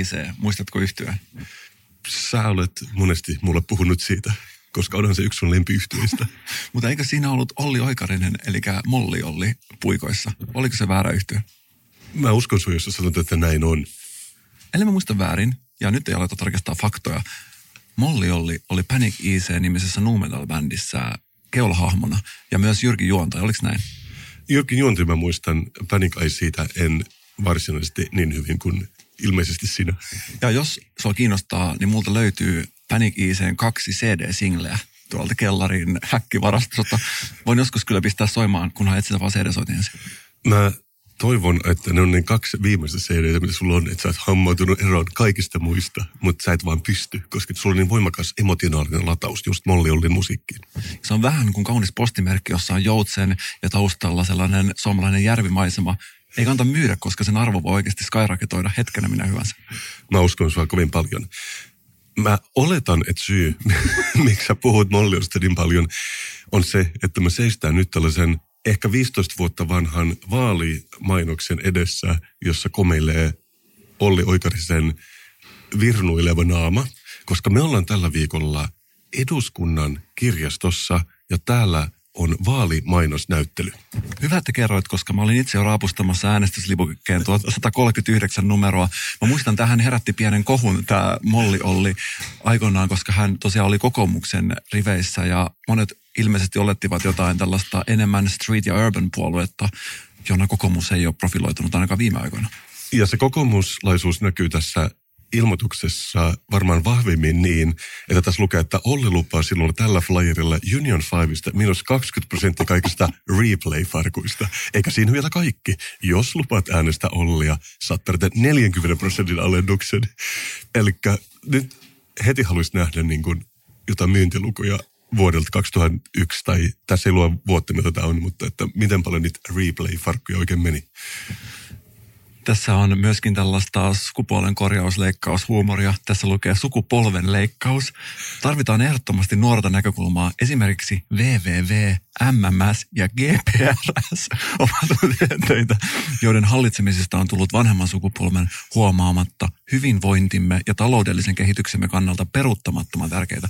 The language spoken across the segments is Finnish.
IC, muistatko yhtyä? Sä olet monesti mulle puhunut siitä, koska onhan se yksi sun lempiyhtiöistä. Mutta eikö siinä ollut Olli Oikarinen, eli Molli Olli puikoissa? Oliko se väärä yhtiö? Mä uskon sun, jos sä sanot, että näin on. Eli mä muistan väärin, ja nyt ei aleta tarkistaa faktoja. Molli Olli oli Panic IC-nimisessä nu metal-bändissä keulahahmona, ja myös Jyrki Juontaja, oliko näin? Jyrki Juonti mä muistan, Panic siitä en varsinaisesti niin hyvin kuin ilmeisesti sinä. Ja jos sua kiinnostaa, niin multa löytyy Panic ICn kaksi CD-singleä tuolta kellarin häkkivarastosta. Voin joskus kyllä pistää soimaan, kunhan etsitä vaan CD-soitin Mä toivon, että ne on ne kaksi viimeistä CD, mitä sulla on, että sä oot hammautunut eroon kaikista muista, mutta sä et vaan pysty, koska sulla on niin voimakas emotionaalinen lataus just Molli Ollin musiikkiin. Se on vähän kuin kaunis postimerkki, jossa on joutsen ja taustalla sellainen suomalainen järvimaisema. Ei kannata myydä, koska sen arvo voi oikeasti skyraketoida hetkenä minä hyvänsä. Mä uskon sua kovin paljon. Mä oletan, että syy, miksi sä puhut Molliosta niin paljon, on se, että me seistään nyt tällaisen ehkä 15 vuotta vanhan vaalimainoksen edessä, jossa komeilee Olli Oikarisen virnuileva naama, koska me ollaan tällä viikolla eduskunnan kirjastossa ja täällä on vaalimainosnäyttely. Hyvä, että kerroit, koska mä olin itse jo raapustamassa äänestyslipukkeen 139 numeroa. Mä muistan, tähän herätti pienen kohun tämä Molli Olli aikoinaan, koska hän tosiaan oli kokoomuksen riveissä ja monet ilmeisesti olettivat jotain tällaista enemmän street- ja urban-puoluetta, jona kokoomus ei ole profiloitunut ainakaan viime aikoina. Ja se kokoomuslaisuus näkyy tässä ilmoituksessa varmaan vahvimmin niin, että tässä lukee, että Olli lupaa sinulle tällä flyerilla Union 5 minus 20 prosenttia kaikista replay-farkuista. Eikä siinä vielä kaikki. Jos lupaat äänestä Ollia, saat 40 prosentin alennuksen. Eli nyt heti haluaisi nähdä niin kuin jotain myyntilukuja vuodelta 2001, tai tässä ei luo vuotta, mitä tämä on, mutta että miten paljon niitä replay-farkkuja oikein meni. Tässä on myöskin tällaista sukupuolen korjausleikkaushuumoria. Tässä lukee sukupolven leikkaus. Tarvitaan ehdottomasti nuorta näkökulmaa. Esimerkiksi WWW, MMS ja GPRS ovat töitä, joiden hallitsemisesta on tullut vanhemman sukupolven huomaamatta hyvinvointimme ja taloudellisen kehityksemme kannalta peruuttamattoman tärkeitä.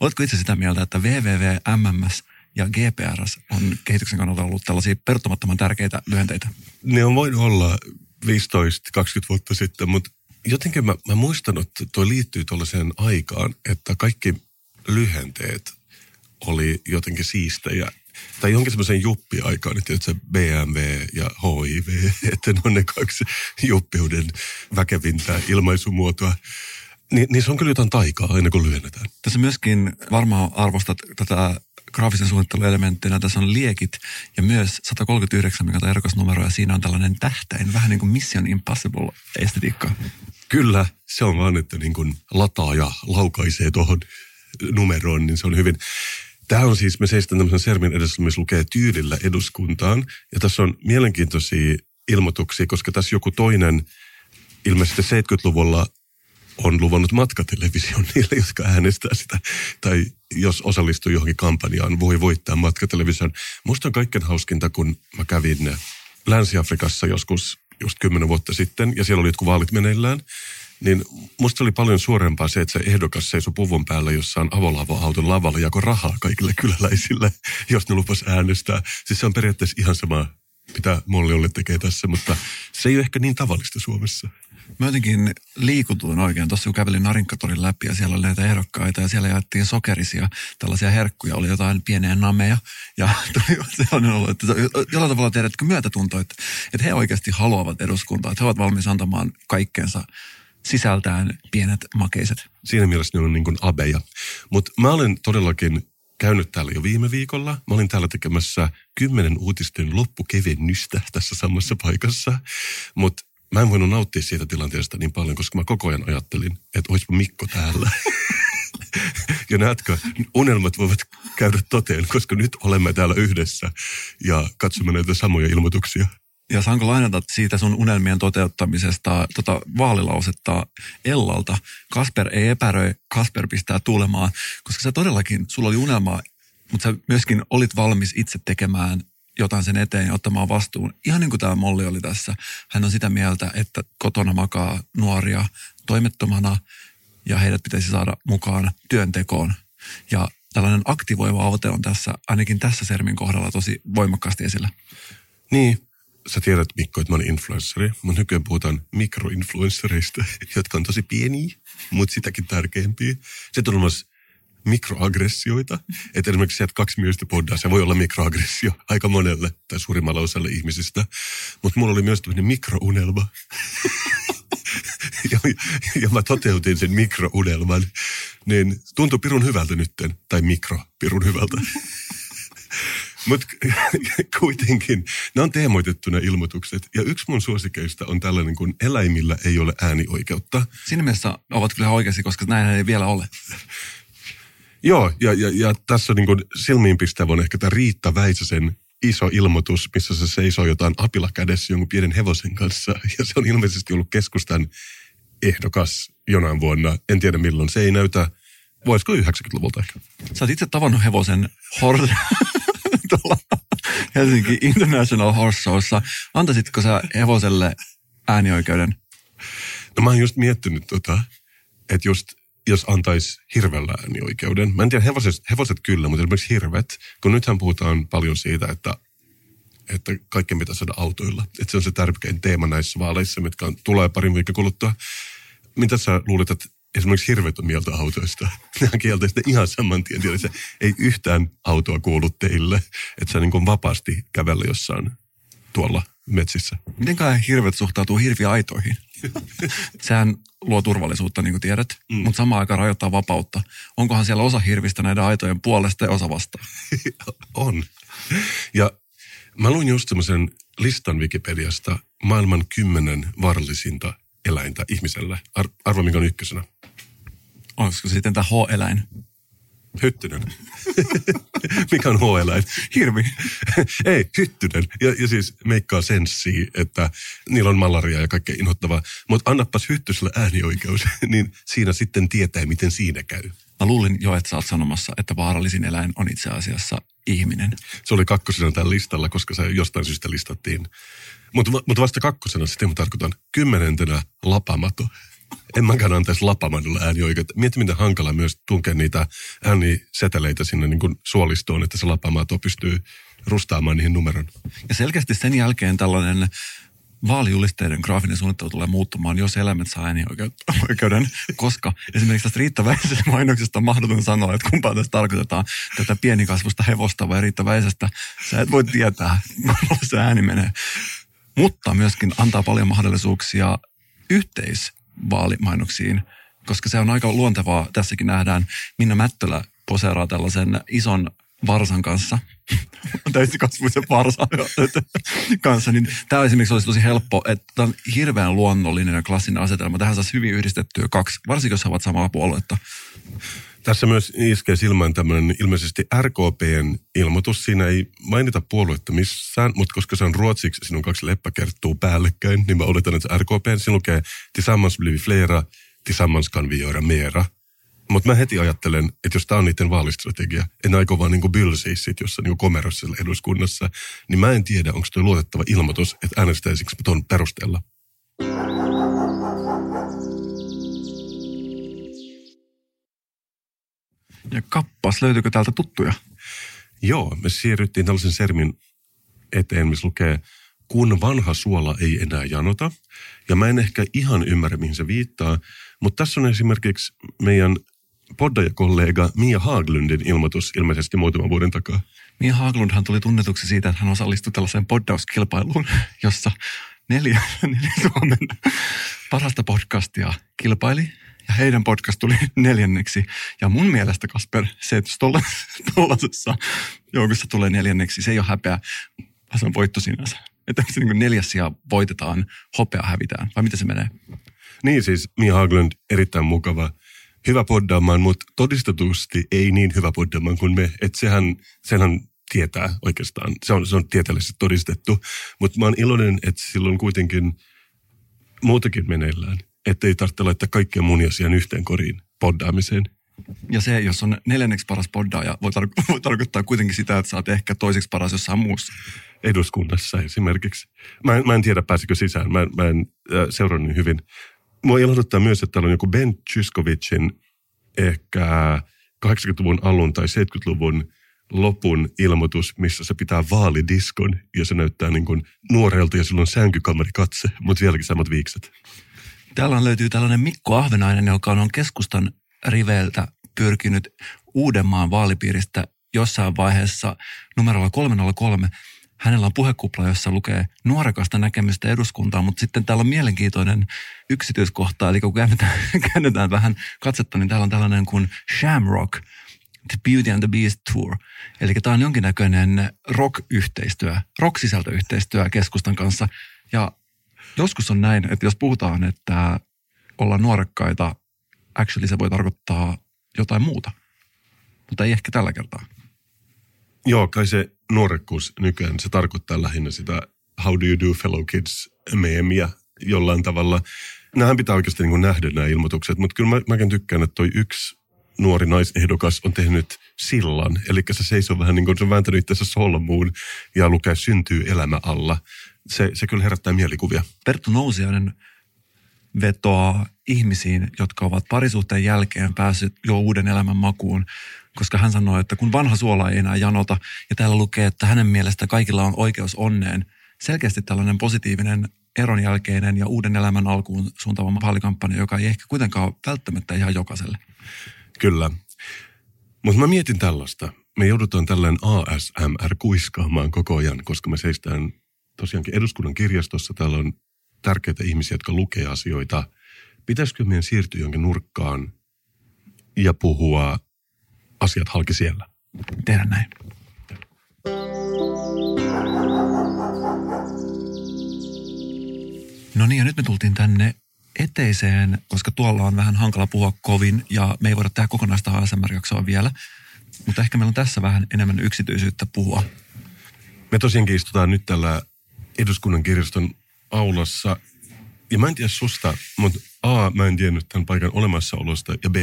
Oletko itse sitä mieltä, että WWW, MMS ja GPRS on kehityksen kannalta ollut tällaisia peruuttamattoman tärkeitä lyhenteitä? Ne on voinut olla 15-20 vuotta sitten, mutta jotenkin mä, mä muistan, että tuo liittyy tuollaiseen aikaan, että kaikki lyhenteet oli jotenkin siistejä. Tai jonkin semmoisen juppi-aikaan, että se BMW ja HIV, että ne on ne kaksi juppiuden väkevintä ilmaisumuotoa. Ni, niin se on kyllä jotain taikaa aina kun lyhennetään. Tässä myöskin varmaan arvostat tätä graafisen suunnitteluelementtinä tässä on liekit ja myös 139, mikä on erikoisnumero ja siinä on tällainen tähtäin, vähän niin kuin Mission Impossible estetiikka. Kyllä, se on vaan, että niin kuin lataa ja laukaisee tuohon numeroon, niin se on hyvin. Tämä on siis, me seistään tämmöisen sermin edessä, missä lukee tyylillä eduskuntaan. Ja tässä on mielenkiintoisia ilmoituksia, koska tässä joku toinen, ilmeisesti 70-luvulla on luvannut matkatelevision niille, jotka äänestää sitä. Tai jos osallistuu johonkin kampanjaan, voi voittaa matkatelevision. Musta on kaikkein hauskinta, kun mä kävin Länsi-Afrikassa joskus just kymmenen vuotta sitten, ja siellä oli jotkut vaalit meneillään. Niin musta oli paljon suorempaa se, että se ehdokas seisoi puvun päällä jossain avolavo-auton lavalla jako rahaa kaikille kyläläisille, jos ne lupas äänestää. Siis se on periaatteessa ihan sama, mitä Molli Olle tekee tässä, mutta se ei ole ehkä niin tavallista Suomessa. Mä jotenkin liikutuin oikein tuossa, kun kävelin Narinkatorin läpi ja siellä oli näitä ehdokkaita ja siellä jaettiin sokerisia tällaisia herkkuja, oli jotain pieniä nameja ja tuli sellainen olo, että jollain tavalla tiedätkö myötätunto, että, että he oikeasti haluavat eduskuntaa, että he ovat valmis antamaan kaikkeensa sisältään pienet makeiset. Siinä mielessä ne on niin kuin abeja. Mutta mä olen todellakin käynyt täällä jo viime viikolla. Mä olin täällä tekemässä kymmenen uutisten loppukevennystä tässä samassa paikassa. Mutta mä en voinut nauttia siitä tilanteesta niin paljon, koska mä koko ajan ajattelin, että olisipa Mikko täällä. ja näetkö, unelmat voivat käydä toteen, koska nyt olemme täällä yhdessä ja katsomme näitä samoja ilmoituksia. Ja saanko lainata siitä sun unelmien toteuttamisesta tota vaalilausetta Ellalta? Kasper ei epäröi, Kasper pistää tulemaan, koska sä todellakin, sulla oli unelmaa, mutta sä myöskin olit valmis itse tekemään jotain sen eteen ja ottamaan vastuun. Ihan niin kuin tämä Molli oli tässä. Hän on sitä mieltä, että kotona makaa nuoria toimettomana ja heidät pitäisi saada mukaan työntekoon. Ja tällainen aktivoiva ote on tässä, ainakin tässä Sermin kohdalla tosi voimakkaasti esillä. Niin, sä tiedät Mikko, että mä olen influenssari, mutta nykyään puhutaan mikroinfluenssereista, jotka on tosi pieniä, mutta sitäkin tärkeämpiä. Sitten on mikroaggressioita. Että esimerkiksi sieltä kaksi miestä poddaa, se voi olla mikroaggressio aika monelle tai suurimmalla osalle ihmisistä. Mutta mulla oli myös tämmöinen mikrounelma. ja, ja mä toteutin sen mikrounelman, niin tuntui pirun hyvältä nytten, tai mikro pirun hyvältä. Mutta kuitenkin, nämä on teemoitettuna ilmoitukset. Ja yksi mun suosikeista on tällainen, kun eläimillä ei ole äänioikeutta. Siinä mielessä ovat kyllä oikeasti, koska näin ei vielä ole. Joo, ja, ja, ja tässä on niin kuin silmiinpistävä on ehkä tämä Riitta Väisäsen iso ilmoitus, missä se seisoo jotain apila kädessä jonkun pienen hevosen kanssa. Ja se on ilmeisesti ollut keskustan ehdokas jonain vuonna. En tiedä milloin. Se ei näytä, voisiko 90-luvulta ehkä. Sä oot itse tavannut hevosen hor- Helsinki International Horse Showssa. Antaisitko sä hevoselle äänioikeuden? No mä oon just miettinyt tota, että just jos antaisi hirvellä äänioikeuden. Mä en tiedä, hevoset, hevoset kyllä, mutta esimerkiksi hirvet, kun nythän puhutaan paljon siitä, että että kaikkien pitäisi saada autoilla. Että se on se tärkein teema näissä vaaleissa, mitkä on, tulee parin viikon kuluttua. Mitä sä luulet, että esimerkiksi hirvet on mieltä autoista? On kielteistä ihan saman tien. Tiedä, se ei yhtään autoa kuulu teille, että sä niin vapaasti kävellä jossain tuolla metsissä. Miten hirvet suhtautuu hirviaitoihin? Sehän luo turvallisuutta, niin kuin tiedät, mm. mutta samaan aikaan rajoittaa vapautta. Onkohan siellä osa hirvistä näiden aitojen puolesta ja osa vastaan? on. Ja mä luin just semmoisen listan Wikipediasta maailman kymmenen vaarallisinta eläintä ihmiselle. Ar- arvo, mikä on ykkösenä. Olisiko sitten tämä H-eläin? Hyttynen. Mikä on H-eläin? Hirvi. Ei, hyttynen. Ja, ja siis meikkaa senssi, että niillä on malaria ja kaikkea inhottavaa. Mutta annapas hyttyselle äänioikeus, niin siinä sitten tietää, miten siinä käy. Mä luulin jo, että sä oot sanomassa, että vaarallisin eläin on itse asiassa ihminen. Se oli kakkosena tällä listalla, koska se jostain syystä listattiin. Mutta mut vasta kakkosena sitten mä tarkoitan kymmenentenä lapamato en mäkään antaisi lapamadolla äänioikeutta. Mieti, miten hankala myös tunkea niitä ääniseteleitä sinne niin kuin suolistoon, että se lapamato pystyy rustaamaan niihin numeron. Ja selkeästi sen jälkeen tällainen vaalijulisteiden graafinen suunnittelu tulee muuttumaan, jos eläimet saa äänioikeuden, koska esimerkiksi tästä Riitta Väisästä mainoksesta on mahdoton sanoa, että kumpaa tästä tarkoitetaan tätä pienikasvusta hevosta vai Riitta Väisästä. Sä et voi tietää, se ääni menee. Mutta myöskin antaa paljon mahdollisuuksia yhteis vaalimainoksiin, koska se on aika luontevaa. Tässäkin nähdään Minna Mättölä poseeraa tällaisen ison varsan kanssa, täysikasvuisen varsan kanssa, niin tämä esimerkiksi olisi tosi helppo, että tämä on hirveän luonnollinen ja klassinen asetelma. Tähän saisi hyvin yhdistettyä kaksi, varsinkin jos ovat samaa puoluetta. Tässä myös iskee silmään tämmöinen ilmeisesti RKPn ilmoitus. Siinä ei mainita puoluetta missään, mutta koska se on ruotsiksi, siinä on kaksi leppäkerttua päällekkäin, niin mä oletan, että RKPn siinä lukee Tillsammans blir flera, tillsammans kan vi göra mera. Mutta mä heti ajattelen, että jos tämä on niiden vaalistrategia, en aiko vaan niinku bylsiä sit jossain niinku komerossa eduskunnassa, niin mä en tiedä, onko tuo luotettava ilmoitus, että äänestäisikö tuon perusteella. Ja kappas, löytyykö täältä tuttuja? Joo, me siirryttiin tällaisen sermin eteen, missä lukee, kun vanha suola ei enää janota. Ja mä en ehkä ihan ymmärrä, mihin se viittaa, mutta tässä on esimerkiksi meidän poddajakollega Mia Haglundin ilmoitus ilmeisesti muutaman vuoden takaa. Mia Haglundhan tuli tunnetuksi siitä, että hän osallistui tällaiseen poddauskilpailuun, jossa neljä, neljä Suomen parasta podcastia kilpaili ja heidän podcast tuli neljänneksi. Ja mun mielestä, Kasper, se, että tuollaisessa joukossa tulee neljänneksi, se ei ole häpeä, vaan se on voitto sinänsä. Että se niin neljäs sija voitetaan, hopea hävitään, vai miten se menee? Niin siis, Mia Haglund, erittäin mukava, hyvä poddaamaan, mutta todistetusti ei niin hyvä poddaamaan kuin me. Että sehän, senhän tietää oikeastaan, se on, se on tieteellisesti todistettu. Mutta mä oon iloinen, että silloin kuitenkin muutakin meneillään että ei tarvitse laittaa kaikkia munia siihen yhteen koriin poddaamiseen. Ja se, jos on neljänneksi paras poddaaja, voi, tar- voi tarkoittaa kuitenkin sitä, että sä oot ehkä toiseksi paras jossain muussa. Eduskunnassa esimerkiksi. Mä en, mä en tiedä, pääsikö sisään. Mä, mä en äh, seurannut niin hyvin. Mua ilahduttaa myös, että täällä on joku Ben Chyskovicin ehkä 80-luvun alun tai 70-luvun lopun ilmoitus, missä se pitää vaalidiskon ja se näyttää niin kuin nuorelta ja sillä on sänkykamari katse, mutta vieläkin samat viikset. Täällä löytyy tällainen Mikko Ahvenainen, joka on keskustan riveiltä pyrkinyt Uudenmaan vaalipiiristä jossain vaiheessa numerolla 303. Hänellä on puhekupla, jossa lukee nuorekasta näkemystä eduskuntaan, mutta sitten täällä on mielenkiintoinen yksityiskohta, eli kun käännetään, käännetään vähän katsetta, niin täällä on tällainen kuin Shamrock, The Beauty and the Beast Tour. Eli tämä on jonkinnäköinen rock-yhteistyö, rock-sisältöyhteistyö keskustan kanssa. Ja joskus on näin, että jos puhutaan, että ollaan nuorekkaita, actually se voi tarkoittaa jotain muuta. Mutta ei ehkä tällä kertaa. Joo, kai se nuorekkuus nykyään, se tarkoittaa lähinnä sitä how do you do fellow kids meemiä jollain tavalla. Nämähän pitää oikeasti niin nähdä nämä ilmoitukset, mutta kyllä mä, mäkin tykkään, että toi yksi nuori naisehdokas on tehnyt sillan. Eli se seisoo vähän niin kuin se on vääntänyt itse solmuun ja lukee syntyy elämä alla. Se, se kyllä herättää mielikuvia. Perttu Nousiainen vetoaa ihmisiin, jotka ovat parisuhteen jälkeen päässyt jo uuden elämän makuun, koska hän sanoi, että kun vanha suola ei enää janota, ja täällä lukee, että hänen mielestä kaikilla on oikeus onneen. Selkeästi tällainen positiivinen eron jälkeinen ja uuden elämän alkuun suuntaava vaalikampanja, joka ei ehkä kuitenkaan ole välttämättä ihan jokaiselle. Kyllä. Mutta mä mietin tällaista. Me joudutaan tällainen ASMR kuiskaamaan koko ajan, koska me seistään tosiaankin eduskunnan kirjastossa. Täällä on tärkeitä ihmisiä, jotka lukee asioita. Pitäisikö meidän siirtyä jonkin nurkkaan ja puhua asiat halki siellä? Tehdään näin. No niin, ja nyt me tultiin tänne eteiseen, koska tuolla on vähän hankala puhua kovin ja me ei voida tehdä kokonaista ASMR-jaksoa vielä. Mutta ehkä meillä on tässä vähän enemmän yksityisyyttä puhua. Me tosiaankin istutaan nyt tällä eduskunnan kirjaston aulassa. Ja mä en tiedä susta, mutta A, mä en tiennyt tämän paikan olemassaolosta ja B,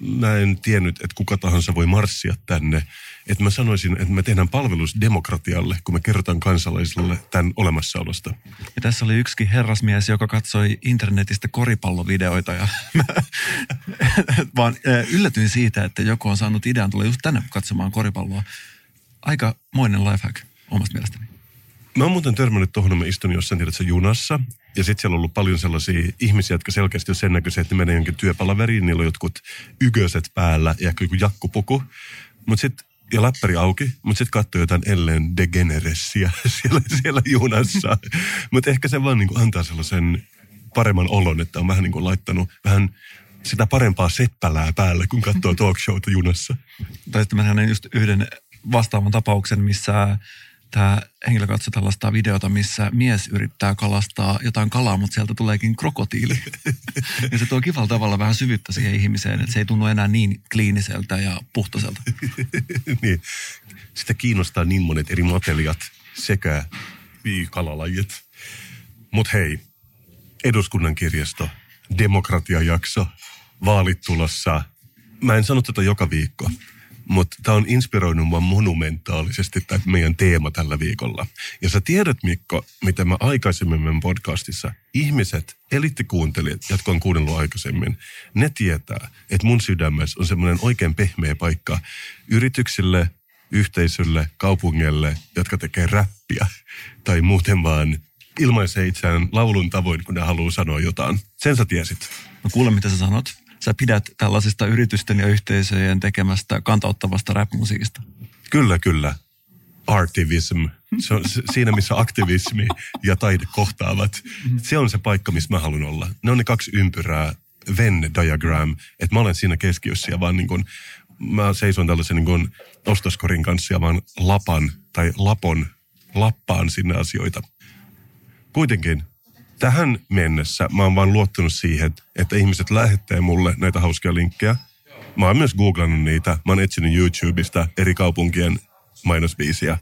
mä en tiennyt, että kuka tahansa voi marssia tänne. Että mä sanoisin, että me tehdään palvelus demokratialle, kun me kerrotaan kansalaisille tämän olemassaolosta. Ja tässä oli yksikin herrasmies, joka katsoi internetistä koripallovideoita ja vaan yllätyin siitä, että joku on saanut idean tulla just tänne katsomaan koripalloa. Aika moinen lifehack omasta mielestäni. Mä oon muuten törmännyt tuohon, mä istun jossain tiedätkö, junassa. Ja sitten siellä on ollut paljon sellaisia ihmisiä, jotka selkeästi on sen näköisiä, että ne menee jonkin työpalaveriin. Niillä on jotkut yköset päällä ja joku jakkupuku. Mutta sitten ja läppäri auki, mutta sitten katsoo jotain Ellen DeGeneressia siellä, siellä junassa. mutta ehkä se vaan niinku antaa sellaisen paremman olon, että on vähän niinku laittanut vähän sitä parempaa seppälää päälle, kun katsoo talk showta junassa. Tai sitten mä näin just yhden vastaavan tapauksen, missä tämä henkilö katsoi tällaista videota, missä mies yrittää kalastaa jotain kalaa, mutta sieltä tuleekin krokotiili. ja se tuo kivalla tavalla vähän syvyyttä siihen ihmiseen, että se ei tunnu enää niin kliiniseltä ja puhtoiselta. niin. Sitä kiinnostaa niin monet eri mateliat sekä kalalajit. Mutta hei, eduskunnan kirjasto, demokratiajakso, vaalit tulossa. Mä en sano tätä joka viikko, mutta tämä on inspiroinut mua monumentaalisesti tämä meidän teema tällä viikolla. Ja sä tiedät, Mikko, mitä mä aikaisemmin meidän podcastissa, ihmiset, elittikuuntelijat, jotka on kuunnellut aikaisemmin, ne tietää, että mun sydämessä on semmoinen oikein pehmeä paikka yrityksille, yhteisölle, kaupungille, jotka tekee räppiä tai muuten vaan ilmaisee itseään laulun tavoin, kun ne haluaa sanoa jotain. Sen sä tiesit. No kuule, mitä sä sanot sä pidät tällaisista yritysten ja yhteisöjen tekemästä kantauttavasta rap-musiikista? Kyllä, kyllä. Artivism. Se on siinä, missä aktivismi ja taide kohtaavat. Se on se paikka, missä mä haluan olla. Ne on ne kaksi ympyrää, Venn diagram, että mä olen siinä keskiössä ja vaan niin kuin, mä seison tällaisen niin kuin ostoskorin kanssa ja vaan lapan tai lapon, lappaan sinne asioita. Kuitenkin tähän mennessä mä oon vaan luottanut siihen, että ihmiset lähettää mulle näitä hauskia linkkejä. Mä oon myös googlannut niitä. Mä oon etsinyt YouTubesta eri kaupunkien mainosbiisiä.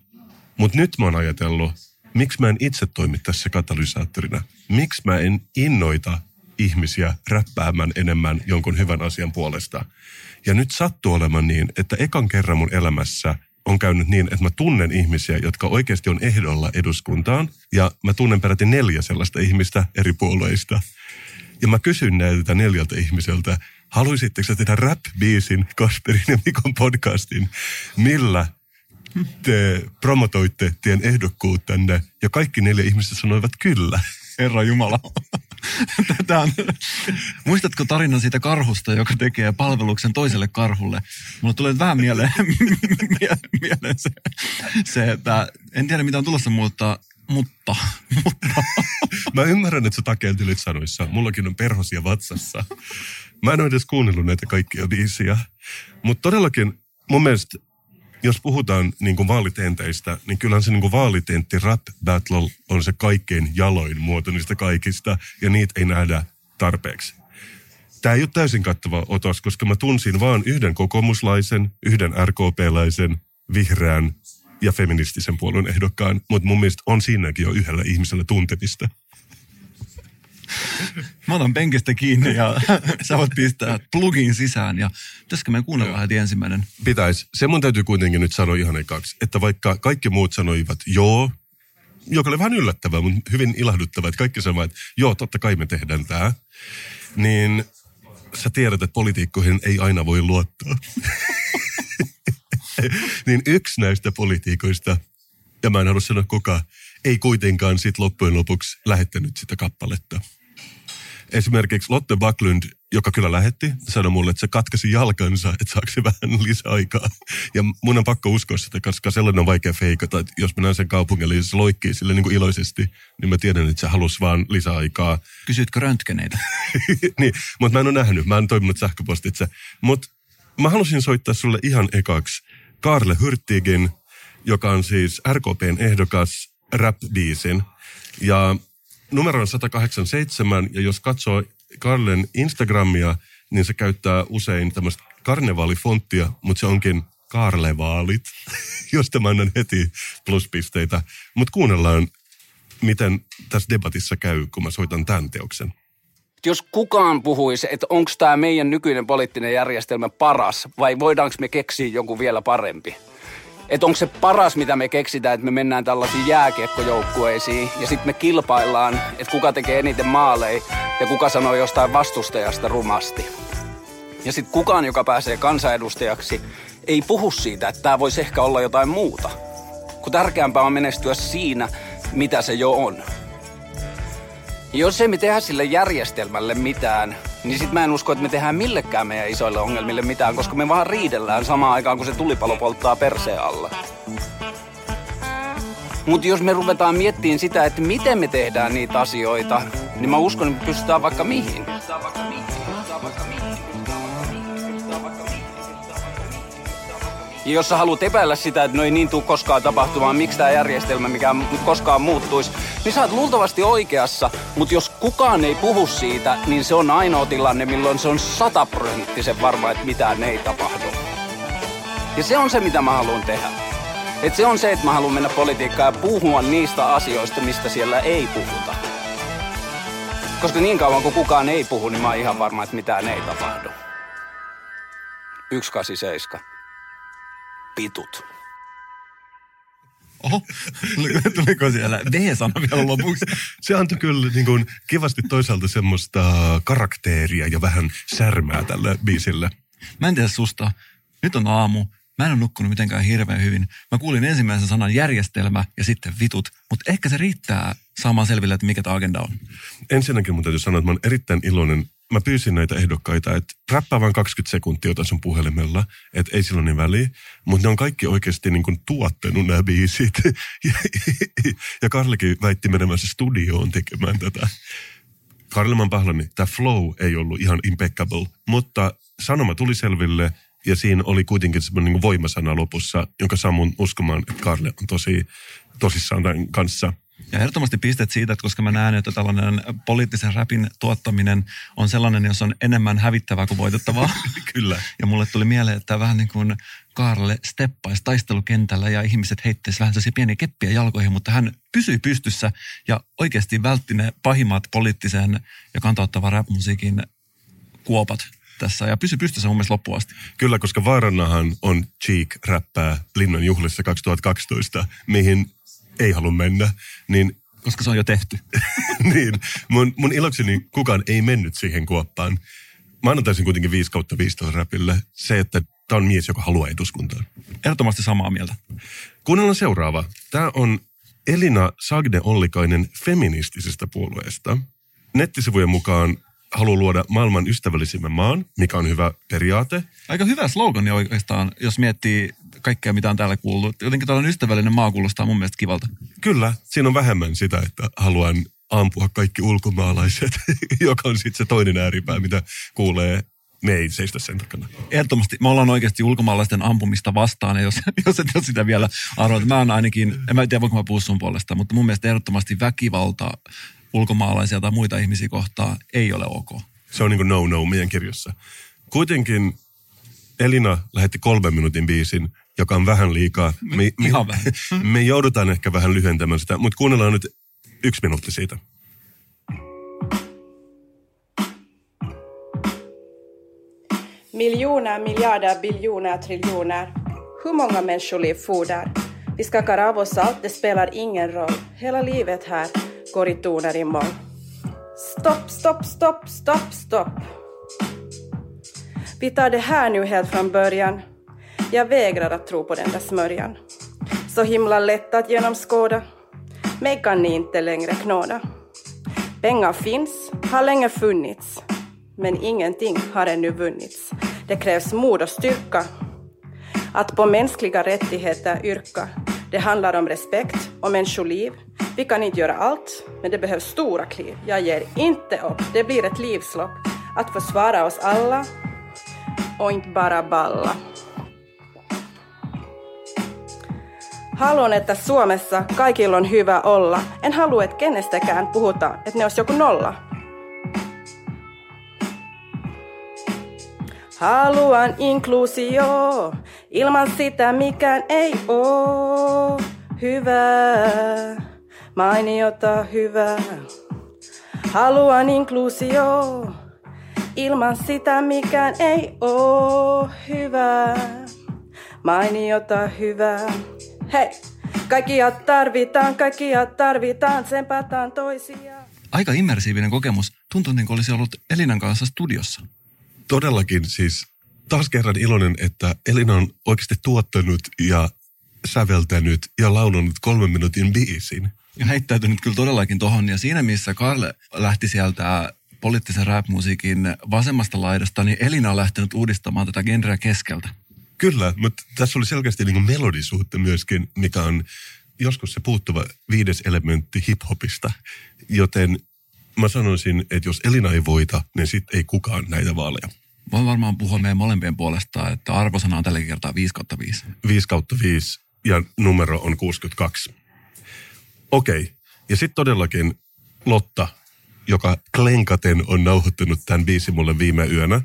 Mutta nyt mä oon ajatellut, miksi mä en itse toimi tässä katalysaattorina? Miksi mä en innoita ihmisiä räppäämään enemmän jonkun hyvän asian puolesta? Ja nyt sattuu olemaan niin, että ekan kerran mun elämässä on käynyt niin, että mä tunnen ihmisiä, jotka oikeasti on ehdolla eduskuntaan. Ja mä tunnen peräti neljä sellaista ihmistä eri puolueista. Ja mä kysyn näiltä neljältä ihmiseltä, haluaisitteko tehdä rap-biisin Kasperin ja Mikon podcastin, millä te promotoitte tien ehdokkuuttanne? Ja kaikki neljä ihmistä sanoivat kyllä. Herra Jumala. Tätä on... Muistatko tarinan siitä karhusta, joka tekee palveluksen toiselle karhulle? Mulla tulee vähän mieleen, mieleen se, se, että en tiedä mitä on tulossa, mutta mutta, mutta. Mä ymmärrän, että sä takeltelit sanoissa. Mullakin on perhosia vatsassa. Mä en ole edes kuunnellut näitä kaikkia biisiä. Mutta todellakin mun mielestä, jos puhutaan niin kuin vaalitenteistä, niin kyllähän se niin kuin vaalitentti rap battle on se kaikkein jaloin muoto niistä kaikista, ja niitä ei nähdä tarpeeksi. Tämä ei ole täysin kattava otos, koska mä tunsin vaan yhden kokoomuslaisen, yhden RKP-läisen, vihreän ja feministisen puolueen ehdokkaan, mutta mun mielestä on siinäkin jo yhdellä ihmisellä tuntemista. Mä otan penkistä kiinni ja sä voit pistää plugin sisään ja pitäisikö me kuunnella heti ensimmäinen? Pitäis. Se mun täytyy kuitenkin nyt sanoa ihan ekaksi, että vaikka kaikki muut sanoivat joo, joka oli vähän yllättävää, mutta hyvin ilahduttavaa, että kaikki sanoivat, että joo, totta kai me tehdään tämä, niin sä tiedät, että politiikkoihin ei aina voi luottaa. niin yksi näistä politiikoista, ja mä en halua sanoa kuka, ei kuitenkaan sit loppujen lopuksi lähettänyt sitä kappaletta. Esimerkiksi Lotte Backlund, joka kyllä lähetti, sanoi mulle, että se katkesi jalkansa, että saako se vähän lisäaikaa. Ja mun on pakko uskoa sitä, koska sellainen on vaikea feikata, että jos mä näen sen kaupungille ja se loikkii sille niin kuin iloisesti, niin mä tiedän, että se halusi vaan lisäaikaa. Kysytkö röntgeneitä? niin, mutta mä en ole nähnyt, mä en toiminut sähköpostitse. Mutta mä halusin soittaa sulle ihan ekaksi Karle Hyrttigin, joka on siis RKPn ehdokas rap-biisin. Ja numero on 187, ja jos katsoo Karlen Instagramia, niin se käyttää usein tämmöistä karnevaalifonttia, mutta se onkin Karlevaalit, josta mä annan heti pluspisteitä. Mutta kuunnellaan, miten tässä debatissa käy, kun mä soitan tämän teoksen. Jos kukaan puhuisi, että onko tämä meidän nykyinen poliittinen järjestelmä paras vai voidaanko me keksiä joku vielä parempi? Että onko se paras, mitä me keksitään, että me mennään tällaisiin jääkiekkojoukkueisiin ja sitten me kilpaillaan, että kuka tekee eniten maaleja ja kuka sanoo jostain vastustajasta rumasti. Ja sitten kukaan, joka pääsee kansanedustajaksi, ei puhu siitä, että tämä voisi ehkä olla jotain muuta. Kun tärkeämpää on menestyä siinä, mitä se jo on. Jos ei me tehdä sille järjestelmälle mitään, niin sit mä en usko, että me tehdään millekään meidän isoille ongelmille mitään, koska me vaan riidellään samaan aikaan, kun se tulipalo polttaa perseen alla. Mutta jos me ruvetaan miettimään sitä, että miten me tehdään niitä asioita, niin mä uskon, että me pystytään vaikka mihin. Pystytään vaikka mihin. Pystytään vaikka mihin. Ja jos sä haluat epäillä sitä, että no ei niin tule koskaan tapahtumaan, miksi tämä järjestelmä mikä koskaan muuttuisi, niin sä oot luultavasti oikeassa, mutta jos kukaan ei puhu siitä, niin se on ainoa tilanne, milloin se on sataprosenttisen varma, että mitään ei tapahdu. Ja se on se, mitä mä haluan tehdä. Et se on se, että mä haluan mennä politiikkaan ja puhua niistä asioista, mistä siellä ei puhuta. Koska niin kauan kuin kukaan ei puhu, niin mä oon ihan varma, että mitään ei tapahdu. 187 pitut. Oho, tuliko siellä V-sana vielä lopuksi? Se antoi kyllä niin kuin, kivasti toisaalta semmoista karakteria ja vähän särmää tälle biisille. Mä en tiedä susta. Nyt on aamu. Mä en ole nukkunut mitenkään hirveän hyvin. Mä kuulin ensimmäisen sanan järjestelmä ja sitten vitut. Mutta ehkä se riittää saamaan selville, että mikä tämä agenda on. Ensinnäkin mun täytyy sanoa, että mä olen erittäin iloinen mä pyysin näitä ehdokkaita, että räppää vain 20 sekuntia tässä sun puhelimella, että ei silloin niin väliä. Mutta ne on kaikki oikeasti niin kuin tuottanut nämä biisit. ja Karlikin väitti menemässä studioon tekemään tätä. Karleman pahlani, tämä flow ei ollut ihan impeccable, mutta sanoma tuli selville ja siinä oli kuitenkin semmoinen niin voimasana lopussa, jonka saa mun uskomaan, että Karle on tosi tosissaan tämän kanssa – ja ehdottomasti pistet siitä, että koska mä näen, että tällainen poliittisen räpin tuottaminen on sellainen, jos on enemmän hävittävää kuin voitettavaa. Kyllä. Ja mulle tuli mieleen, että vähän niin kuin Kaarle steppaisi taistelukentällä ja ihmiset heittäisi vähän sellaisia pieniä keppiä jalkoihin, mutta hän pysyi pystyssä ja oikeasti vältti ne pahimmat poliittisen ja kantauttavan rap-musiikin kuopat. tässä ja pysy pystyssä mun mielestä loppuun asti. Kyllä, koska vaarannahan on Cheek räppää Linnan juhlissa 2012, mihin ei halua mennä, niin Koska se on jo tehty. niin, mun, mun ilokseni kukaan ei mennyt siihen kuoppaan. Mä antaisin kuitenkin 5 kautta 15 räpille se, että tämä on mies, joka haluaa eduskuntaan. Ehdottomasti samaa mieltä. Kuunnellaan seuraava. Tämä on Elina Sagde Ollikainen feministisestä puolueesta. Nettisivujen mukaan haluaa luoda maailman ystävällisimmän maan, mikä on hyvä periaate. Aika hyvä slogani oikeastaan, jos miettii kaikkea, mitä on täällä kuullut. Jotenkin tällainen ystävällinen maa kuulostaa mun mielestä kivalta. Kyllä, siinä on vähemmän sitä, että haluan ampua kaikki ulkomaalaiset, joka on sitten se toinen ääripää, mitä kuulee. Me ei seistä sen takana. Ehdottomasti me ollaan oikeasti ulkomaalaisten ampumista vastaan, ja jos, jos et ole sitä vielä arvoit. Mä oon ainakin, en mä tiedä voinko mä puhua sun puolesta, mutta mun mielestä ehdottomasti väkivalta ulkomaalaisia tai muita ihmisiä kohtaan ei ole ok. Se on niin kuin no-no meidän kirjassa. Kuitenkin Elina lähetti kolmen minuutin biisin, joka on vähän liikaa. Me, Ihan vähän. me joudutaan ehkä vähän lyhentämään sitä, mutta kuunnellaan nyt yksi minuutti siitä. Miljoner, miljarder, biljoner, triljoner. Hur många människoliv for där? Vi skakar av oss allt, det spelar ingen roll. Hela livet här går i toner i moll. Stopp, stopp, stopp, stopp, stopp. Vi tar det här nu helt från början. Jag vägrar att tro på den där smörjan. Så himla lätt att genomskåda. Mig kan ni inte längre knåda. Pengar finns, har länge funnits. Men ingenting har ännu vunnits. Det krävs mod och styrka att på mänskliga rättigheter yrka. Det handlar om respekt och människoliv. Vi kan inte göra allt, men det behövs stora kliv. Jag ger inte upp, det blir ett livslopp. Att försvara oss alla och inte bara balla. Haluan, että Suomessa kaikilla on hyvä olla. En halua, että kenestäkään puhutaan, että ne olisi joku nolla. Haluan inkluusio, ilman sitä mikään ei oo hyvää, mainiota hyvää. Haluan inkluusio, ilman sitä mikään ei oo hyvää, mainiota hyvää. Hei, kaikkia tarvitaan, kaikkia tarvitaan, sempataan toisiaan. Aika immersiivinen kokemus. Tuntuu niin kuin olisi ollut Elinan kanssa studiossa. Todellakin siis taas kerran iloinen, että Elina on oikeasti tuottanut ja säveltänyt ja laulunut kolmen minuutin biisin. Ja heittäytynyt kyllä todellakin tohon. Ja siinä missä Karle lähti sieltä poliittisen rap-musiikin vasemmasta laidasta, niin Elina on lähtenyt uudistamaan tätä genreä keskeltä. Kyllä, mutta tässä oli selkeästi niin melodisuutta myöskin, mikä on joskus se puuttuva viides elementti hiphopista. Joten mä sanoisin, että jos Elina ei voita, niin sitten ei kukaan näitä vaaleja. Voin varmaan puhua meidän molempien puolesta, että arvosana on tällä kertaa 5 kautta 5. 5 kautta 5 ja numero on 62. Okei, ja sitten todellakin Lotta, joka klenkaten on nauhoittanut tämän biisin mulle viime yönä.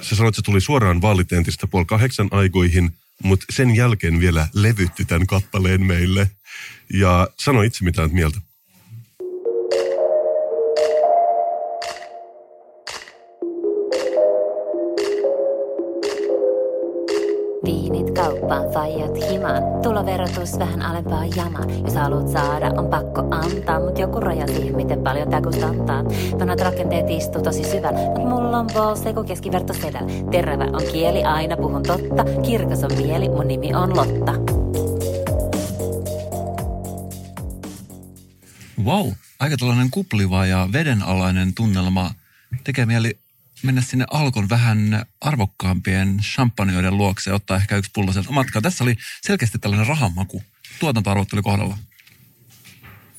Se sanoi, että se tuli suoraan vaalitentistä puoli kahdeksan aikoihin, mutta sen jälkeen vielä levytti tämän kappaleen meille. Ja sanoi itse mitään mieltä. Viinit kauppaan, faijat himaan. Tuloverotus vähän alempaa jamaa. Jos haluat saada, on pakko antaa. Mut joku raja siihen, miten paljon tää kustantaa. Vanhat rakenteet istuu tosi syvällä. Mut mulla on balls, kun keskiverto sedällä. Terävä on kieli, aina puhun totta. Kirkas on mieli, mun nimi on Lotta. Wow, aika tällainen kupliva ja vedenalainen tunnelma. Tekee mieli mennä sinne Alkon vähän arvokkaampien champanjoiden luokse ja ottaa ehkä yksi pullo sieltä matkaa. Tässä oli selkeästi tällainen rahamaku. Tuotantoarvot oli kohdalla.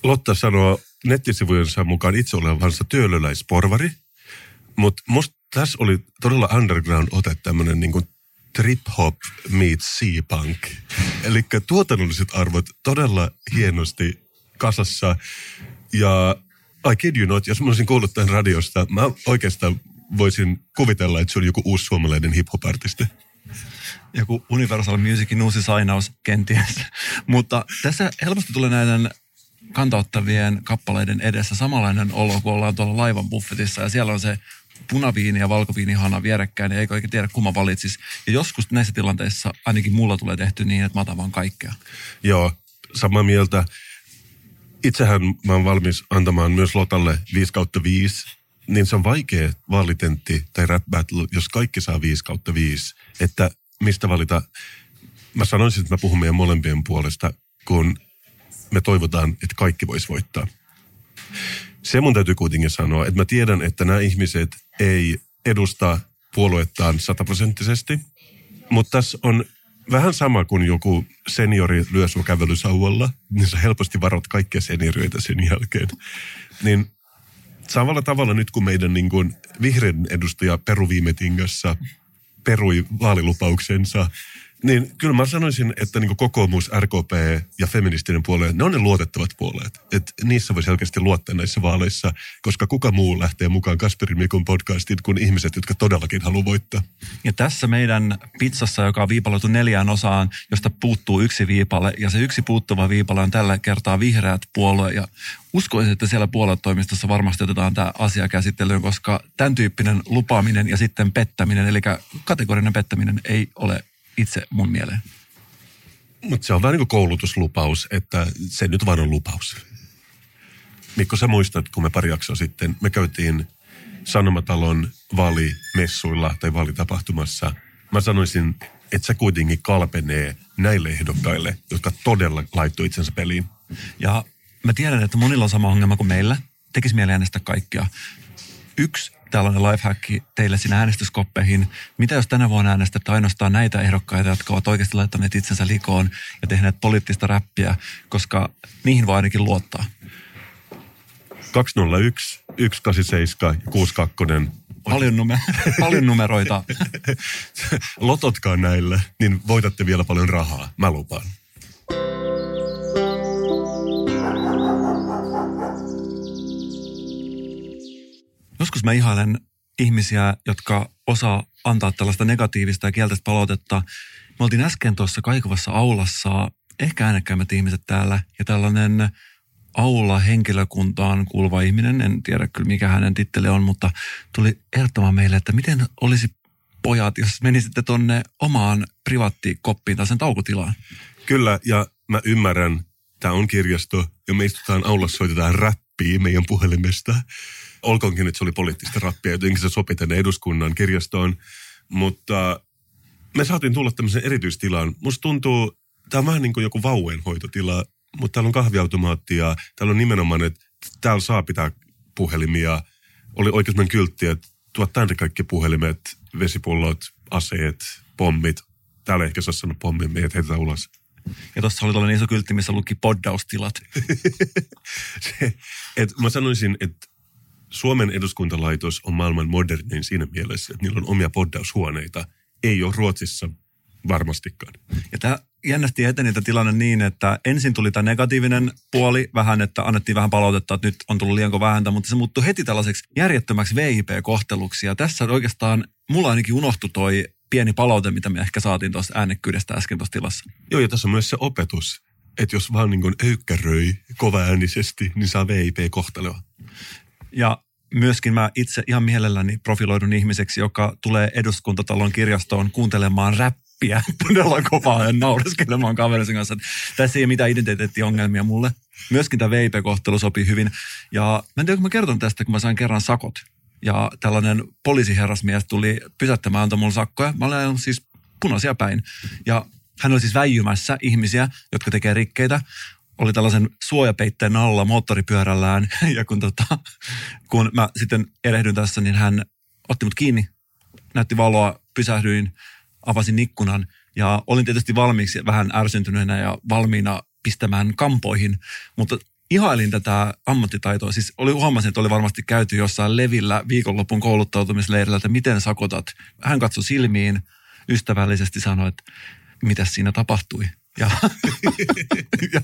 Lotta sanoo nettisivujensa mukaan itse olevansa työlöläisporvari, mutta musta tässä oli todella underground ote tämmöinen niin trip hop meets sea-punk. Eli tuotannolliset arvot todella hienosti kasassa. Ja I kid you not, jos mä olisin kuullut tämän radiosta, mä oikeastaan voisin kuvitella, että se oli joku uusi suomalainen hip-hop-artisti. Joku Universal Musicin uusi sainaus kenties. Mutta tässä helposti tulee näiden kantauttavien kappaleiden edessä samanlainen olo, kun ollaan tuolla laivan buffetissa ja siellä on se punaviini ja valkoviinihana vierekkäin, niin eikö oikein tiedä, kumma valitsisi. Ja joskus näissä tilanteissa ainakin mulla tulee tehty niin, että mä otan vaan kaikkea. Joo, samaa mieltä. Itsehän mä oon valmis antamaan myös Lotalle 5 kautta 5. Niin se on vaikea vaalitentti tai rap battle, jos kaikki saa 5 kautta 5. Että mistä valita. Mä sanoisin, että mä puhun meidän molempien puolesta, kun me toivotaan, että kaikki vois voittaa. Se mun täytyy kuitenkin sanoa, että mä tiedän, että nämä ihmiset ei edusta puoluettaan sataprosenttisesti, mutta tässä on vähän sama kuin joku seniori lyö sun kävelysauvalla, niin sä helposti varot kaikkia seniorioita sen jälkeen. Niin samalla tavalla nyt kun meidän niin kuin vihreän edustaja Peru viime tingassa perui vaalilupauksensa, niin kyllä mä sanoisin, että niin kokoomus, RKP ja feministinen puolue, ne on ne luotettavat puolueet. Että niissä voi selkeästi luottaa näissä vaaleissa, koska kuka muu lähtee mukaan Kasperin Mikon podcastin kuin ihmiset, jotka todellakin haluaa voittaa. Ja tässä meidän pizzassa, joka on viipaloitu neljään osaan, josta puuttuu yksi viipale, ja se yksi puuttuva viipale on tällä kertaa vihreät puolue, ja uskoisin, että siellä puoluetoimistossa varmasti otetaan tämä asia käsittelyyn, koska tämän tyyppinen lupaaminen ja sitten pettäminen, eli kategorinen pettäminen ei ole itse mun mieleen. Mutta se on vähän niin kuin koulutuslupaus, että se nyt vaan on lupaus. Mikko, sä muistat, kun me pari jaksoa sitten, me käytiin Sanomatalon vaalimessuilla tai vaalitapahtumassa. Mä sanoisin, että se kuitenkin kalpenee näille ehdokkaille, jotka todella laittoi itsensä peliin. Ja mä tiedän, että monilla on sama ongelma kuin meillä. Tekisi mieli äänestää kaikkia. Yksi tällainen lifehack teille sinne äänestyskoppeihin. Mitä jos tänä vuonna äänestätte ainoastaan näitä ehdokkaita, jotka ovat oikeasti laittaneet itsensä likoon ja tehneet poliittista räppiä, koska niihin voi ainakin luottaa. 201, 187 ja 62. Paljon, nume- paljon numeroita. Lototkaa näille, niin voitatte vielä paljon rahaa, mä lupaan. Joskus mä ihailen ihmisiä, jotka osaa antaa tällaista negatiivista ja kielteistä palautetta. Me oltiin äsken tuossa kaikuvassa aulassa, ehkä äänekkäimmät ihmiset täällä, ja tällainen aula henkilökuntaan kuuluva ihminen, en tiedä kyllä mikä hänen titteli on, mutta tuli ehdottamaan meille, että miten olisi pojat, jos menisitte tonne omaan privaattikoppiin tai sen taukutilaan. Kyllä, ja mä ymmärrän, tämä on kirjasto, ja me istutaan aulassa, soitetaan räppiä meidän puhelimesta olkoonkin, että se oli poliittista rappia, jotenkin se sopi tänne eduskunnan kirjastoon. Mutta me saatiin tulla tämmöisen erityistilaan. Musta tuntuu, tämä on vähän niin kuin joku vauenhoitotila, mutta täällä on kahviautomaatti ja täällä on nimenomaan, että täällä saa pitää puhelimia. Oli oikeastaan kyltti, että tuot tänne kaikki puhelimet, vesipullot, aseet, pommit. Täällä ehkä saa sanoa pommin, meidät heitetään ulos. Ja tuossa oli tällainen iso kyltti, missä luki poddaustilat. se, et mä sanoisin, että Suomen eduskuntalaitos on maailman modernein siinä mielessä, että niillä on omia poddaushuoneita. Ei ole Ruotsissa varmastikaan. Ja tämä jännästi eteni tämä tilanne niin, että ensin tuli tämä negatiivinen puoli vähän, että annettiin vähän palautetta, että nyt on tullut liianko vähäntä, mutta se muuttui heti tällaiseksi järjettömäksi VIP-kohteluksi. Ja tässä oikeastaan mulla ainakin unohtui toi pieni palaute, mitä me ehkä saatiin tuosta äänekkyydestä äsken tuossa tilassa. Joo, ja tässä on myös se opetus, että jos vaan niin kuin öykkäröi kovaäänisesti, niin saa VIP-kohtelua. Ja myöskin mä itse ihan mielelläni profiloidun ihmiseksi, joka tulee eduskuntatalon kirjastoon kuuntelemaan räppiä todella kovaa ja naureskelemaan kaverisen kanssa. Tässä ei ole mitään identiteettiongelmia mulle. Myöskin tämä VIP-kohtelu sopii hyvin. Ja mä en tiedä, kun mä kerton tästä, kun mä sain kerran sakot. Ja tällainen poliisiherrasmies tuli pysäyttämään antoi mulle sakkoja. Mä olen siis punaisia päin. Ja hän oli siis väijymässä ihmisiä, jotka tekee rikkeitä oli tällaisen suojapeitteen alla moottoripyörällään ja kun, tota, kun mä sitten erehdyin tässä, niin hän otti mut kiinni, näytti valoa, pysähdyin, avasin ikkunan ja olin tietysti valmiiksi vähän ärsyntyneenä ja valmiina pistämään kampoihin, mutta ihailin tätä ammattitaitoa. Siis oli, huomasin, että oli varmasti käyty jossain levillä viikonlopun kouluttautumisleirillä, että miten sakotat. Hän katsoi silmiin, ystävällisesti sanoi, että mitä siinä tapahtui. Ja, ja.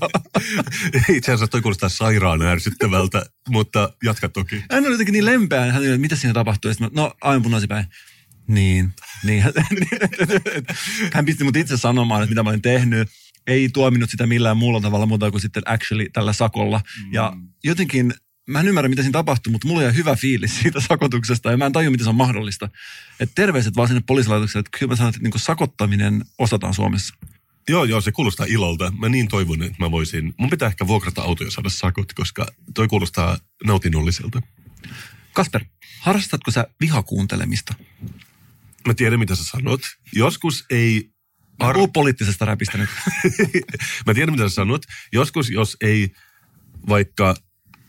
Itse asiassa toi kuulostaa sairaan ärsyttävältä, mutta jatka toki. Hän oli jotenkin niin lempeä, hän oli, mitä siinä tapahtui? Ja sitten, no, aivan punaisipäin. Niin, niin. hän pisti mut itse sanomaan, että mitä mä olin tehnyt. Ei tuominut sitä millään muulla tavalla muuta kuin sitten actually tällä sakolla. Mm. Ja jotenkin mä en ymmärrä, mitä siinä tapahtui, mutta mulla jäi hyvä fiilis siitä sakotuksesta ja mä en tajua, miten se on mahdollista. Et terveiset vaan sinne poliisilaitokselle, että kyllä mä sanon, että niin sakottaminen osataan Suomessa. Joo, joo, se kuulostaa ilolta. Mä niin toivon, että mä voisin... Mun pitää ehkä vuokrata auto ja saada sakot, koska toi kuulostaa nautinnolliselta. Kasper, harrastatko sä vihakuuntelemista? Mä tiedän, mitä sä sanot. Joskus ei... Ar- Puhu poliittisesta räpistä nyt. mä tiedän, mitä sä sanot. Joskus, jos ei vaikka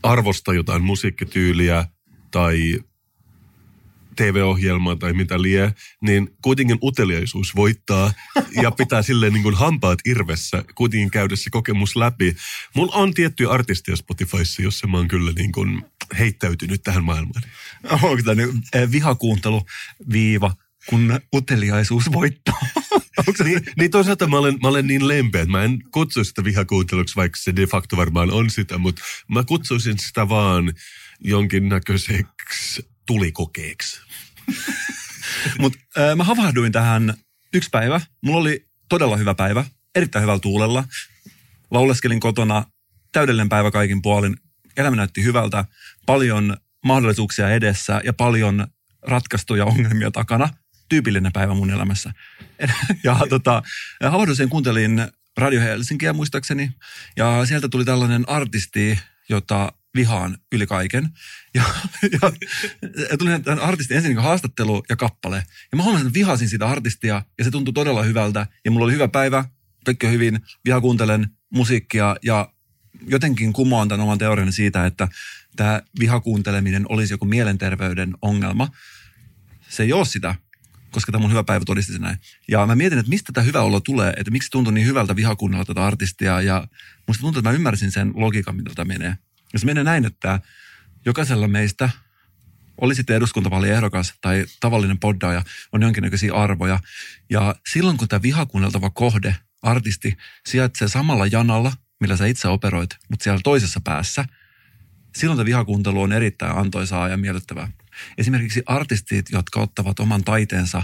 arvosta jotain musiikkityyliä tai TV-ohjelmaa tai mitä lie, niin kuitenkin uteliaisuus voittaa ja pitää silleen niin kuin hampaat irvessä kuitenkin käydä se kokemus läpi. Mulla on tiettyjä artisteja Spotifyssa, jossa mä oon kyllä niin kuin heittäytynyt tähän maailmaan. Onko tämä nyt eh, vihakuuntelu viiva, kun uteliaisuus voittaa? niin, niin toisaalta mä olen, mä olen niin lempeä, että mä en kutsu sitä vihakuunteluksi, vaikka se de facto varmaan on sitä, mutta mä kutsuisin sitä vaan jonkinnäköiseksi tulikokeeksi. Mutta äh, mä havahduin tähän yksi päivä. Mulla oli todella hyvä päivä, erittäin hyvällä tuulella. Lauleskelin kotona, täydellinen päivä kaikin puolin. Elämä näytti hyvältä, paljon mahdollisuuksia edessä ja paljon ratkaistuja ongelmia takana. Tyypillinen päivä mun elämässä. ja tota, havahduin kuuntelin Radio Helsinkiä muistaakseni. Ja sieltä tuli tällainen artisti, jota vihaan yli kaiken. Ja, ja, ja tuli tämän artistin ensin niin haastattelu ja kappale. Ja mä huomasin, että vihasin sitä artistia ja se tuntui todella hyvältä. Ja mulla oli hyvä päivä, kaikki hyvin, viha kuuntelen musiikkia ja jotenkin kumoan tämän oman teorian siitä, että tämä vihakuunteleminen olisi joku mielenterveyden ongelma. Se ei ole sitä, koska tämä mun hyvä päivä todisti näin. Ja mä mietin, että mistä tämä hyvä olo tulee, että miksi tuntuu niin hyvältä vihakuunnella tätä artistia. Ja musta tuntuu, että mä ymmärsin sen logiikan, mitä tämä menee. Ja se menee näin, että jokaisella meistä, oli sitten eduskuntavaaliehdokas tai tavallinen poddaaja, on jonkinnäköisiä arvoja. Ja silloin kun tämä vihakuunneltava kohde, artisti, sijaitsee samalla janalla, millä sä itse operoit, mutta siellä toisessa päässä, silloin tämä vihakuuntelu on erittäin antoisaa ja miellyttävää. Esimerkiksi artistit, jotka ottavat oman taiteensa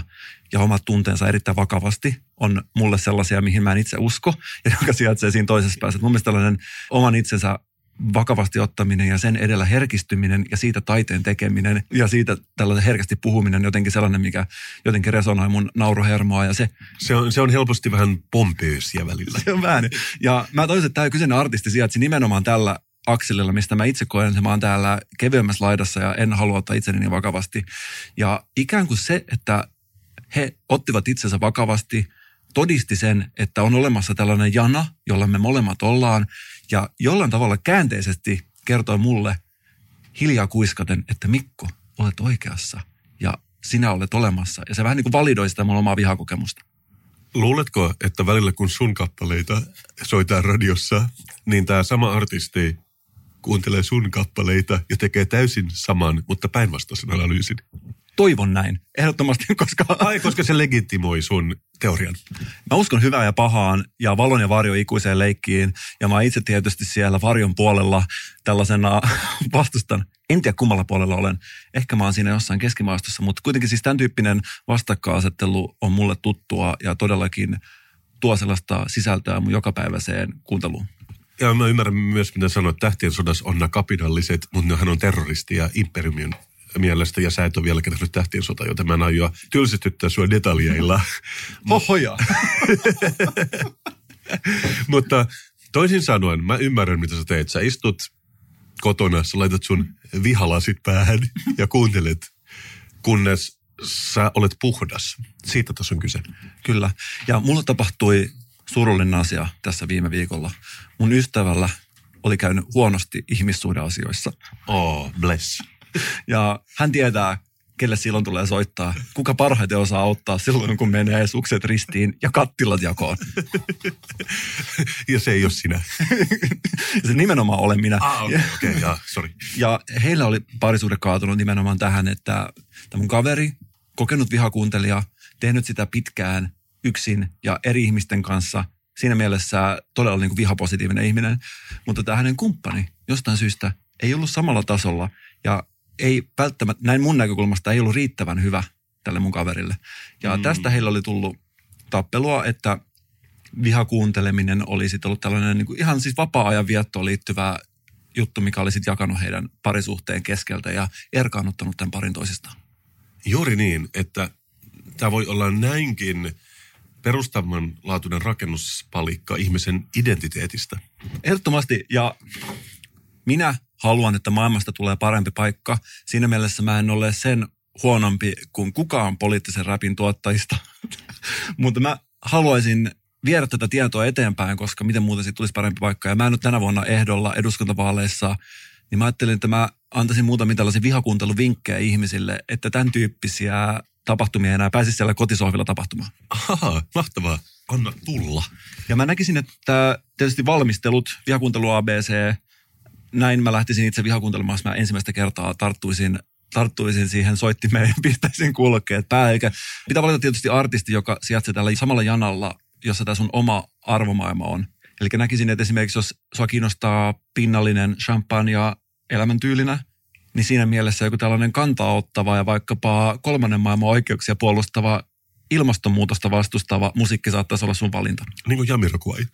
ja omat tunteensa erittäin vakavasti, on mulle sellaisia, mihin mä en itse usko, ja joka sijaitsee siinä toisessa päässä. mun mielestä tällainen oman itsensä vakavasti ottaminen ja sen edellä herkistyminen ja siitä taiteen tekeminen ja siitä tällainen herkästi puhuminen jotenkin sellainen, mikä jotenkin resonoi mun nauruhermoa ja se... Se on, se on helposti vähän pompöösiä välillä. Se on vähän. Ja mä toisin, että tämä kyseinen artisti sijaitsi nimenomaan tällä akselilla, mistä mä itse koen, että mä oon täällä kevyemmässä laidassa ja en halua ottaa itseni niin vakavasti. Ja ikään kuin se, että he ottivat itsensä vakavasti, todisti sen, että on olemassa tällainen jana, jolla me molemmat ollaan, ja jollain tavalla käänteisesti kertoi mulle hiljaa kuiskaten, että Mikko, olet oikeassa ja sinä olet olemassa. Ja se vähän niin kuin validoi sitä mun omaa vihakokemusta. Luuletko, että välillä kun sun kappaleita soitaan radiossa, niin tämä sama artisti kuuntelee sun kappaleita ja tekee täysin saman, mutta päinvastaisen analyysin? Toivon näin, ehdottomasti, koska... Ai, koska se legitimoi sun teorian. Mä uskon hyvää ja pahaan ja valon ja varjo ikuiseen leikkiin. Ja mä itse tietysti siellä varjon puolella tällaisena vastustan. En tiedä kummalla puolella olen. Ehkä mä oon siinä jossain keskimaastossa, mutta kuitenkin siis tämän tyyppinen vastakkainasettelu on mulle tuttua ja todellakin tuo sellaista sisältöä mun jokapäiväiseen kuunteluun. Ja mä ymmärrän myös, mitä sanoit, tähtien sodassa on nämä kapinalliset, mutta nehän on terroristi ja imperiumin mielestä, ja sä et ole vieläkään nähnyt tähtien sota, joten mä en aio tylsistyttää sua detaljeilla. Ohoja! Mutta toisin sanoen, mä ymmärrän, mitä sä teet. Sä istut kotona, sä laitat sun vihalasit päähän ja kuuntelet, kunnes sä olet puhdas. Siitä tässä on kyse. Kyllä. Ja mulla tapahtui surullinen asia tässä viime viikolla. Mun ystävällä oli käynyt huonosti ihmissuhdeasioissa. Oh, bless. Ja hän tietää, kelle silloin tulee soittaa. Kuka parhaiten osaa auttaa silloin, kun menee sukset ristiin ja kattilat jakoon. ja se ei ole sinä. se nimenomaan olen minä. Ah, okei, okay, okay, ja, sorry. Ja heillä oli parisuhde kaatunut nimenomaan tähän, että tämä mun kaveri, kokenut vihakuuntelija, tehnyt sitä pitkään yksin ja eri ihmisten kanssa. Siinä mielessä todella niin kuin vihapositiivinen ihminen. Mutta tämä hänen kumppani jostain syystä ei ollut samalla tasolla. Ja ei välttämättä, näin mun näkökulmasta ei ollut riittävän hyvä tälle mun kaverille. Ja mm. tästä heillä oli tullut tappelua, että vihakuunteleminen oli sitten ollut tällainen niin kuin ihan siis vapaa-ajan viettoon liittyvä juttu, mikä oli sitten jakanut heidän parisuhteen keskeltä ja erkaannuttanut tämän parin toisistaan. Juuri niin, että tämä voi olla näinkin perustavanlaatuinen rakennuspalikka ihmisen identiteetistä. Ehdottomasti, ja minä haluan, että maailmasta tulee parempi paikka. Siinä mielessä mä en ole sen huonompi kuin kukaan poliittisen räpin tuottajista. Mutta mä haluaisin viedä tätä tietoa eteenpäin, koska miten muuten siitä tulisi parempi paikka. Ja mä en nyt tänä vuonna ehdolla eduskuntavaaleissa, niin mä ajattelin, että mä antaisin muutamia tällaisia vihakuunteluvinkkejä ihmisille, että tämän tyyppisiä tapahtumia enää pääsisi siellä kotisohvilla tapahtumaan. Aha, mahtavaa. Anna tulla. Ja mä näkisin, että tietysti valmistelut, vihakuuntelu ABC, näin mä lähtisin itse vihakuuntelemaan, jos mä ensimmäistä kertaa tarttuisin tarttuisin siihen soittimeen ja pistäisin kulkeet päälle. Eikä pitää valita tietysti artisti, joka sijaitsee tällä samalla janalla, jossa tämä sun oma arvomaailma on. Eli näkisin, että esimerkiksi jos sua kiinnostaa pinnallinen champagne ja elämäntyylinä, niin siinä mielessä joku tällainen kantaa ottava ja vaikkapa kolmannen maailman oikeuksia puolustava ilmastonmuutosta vastustava musiikki saattaisi olla sun valinta. Niin kuin Jamiroquai.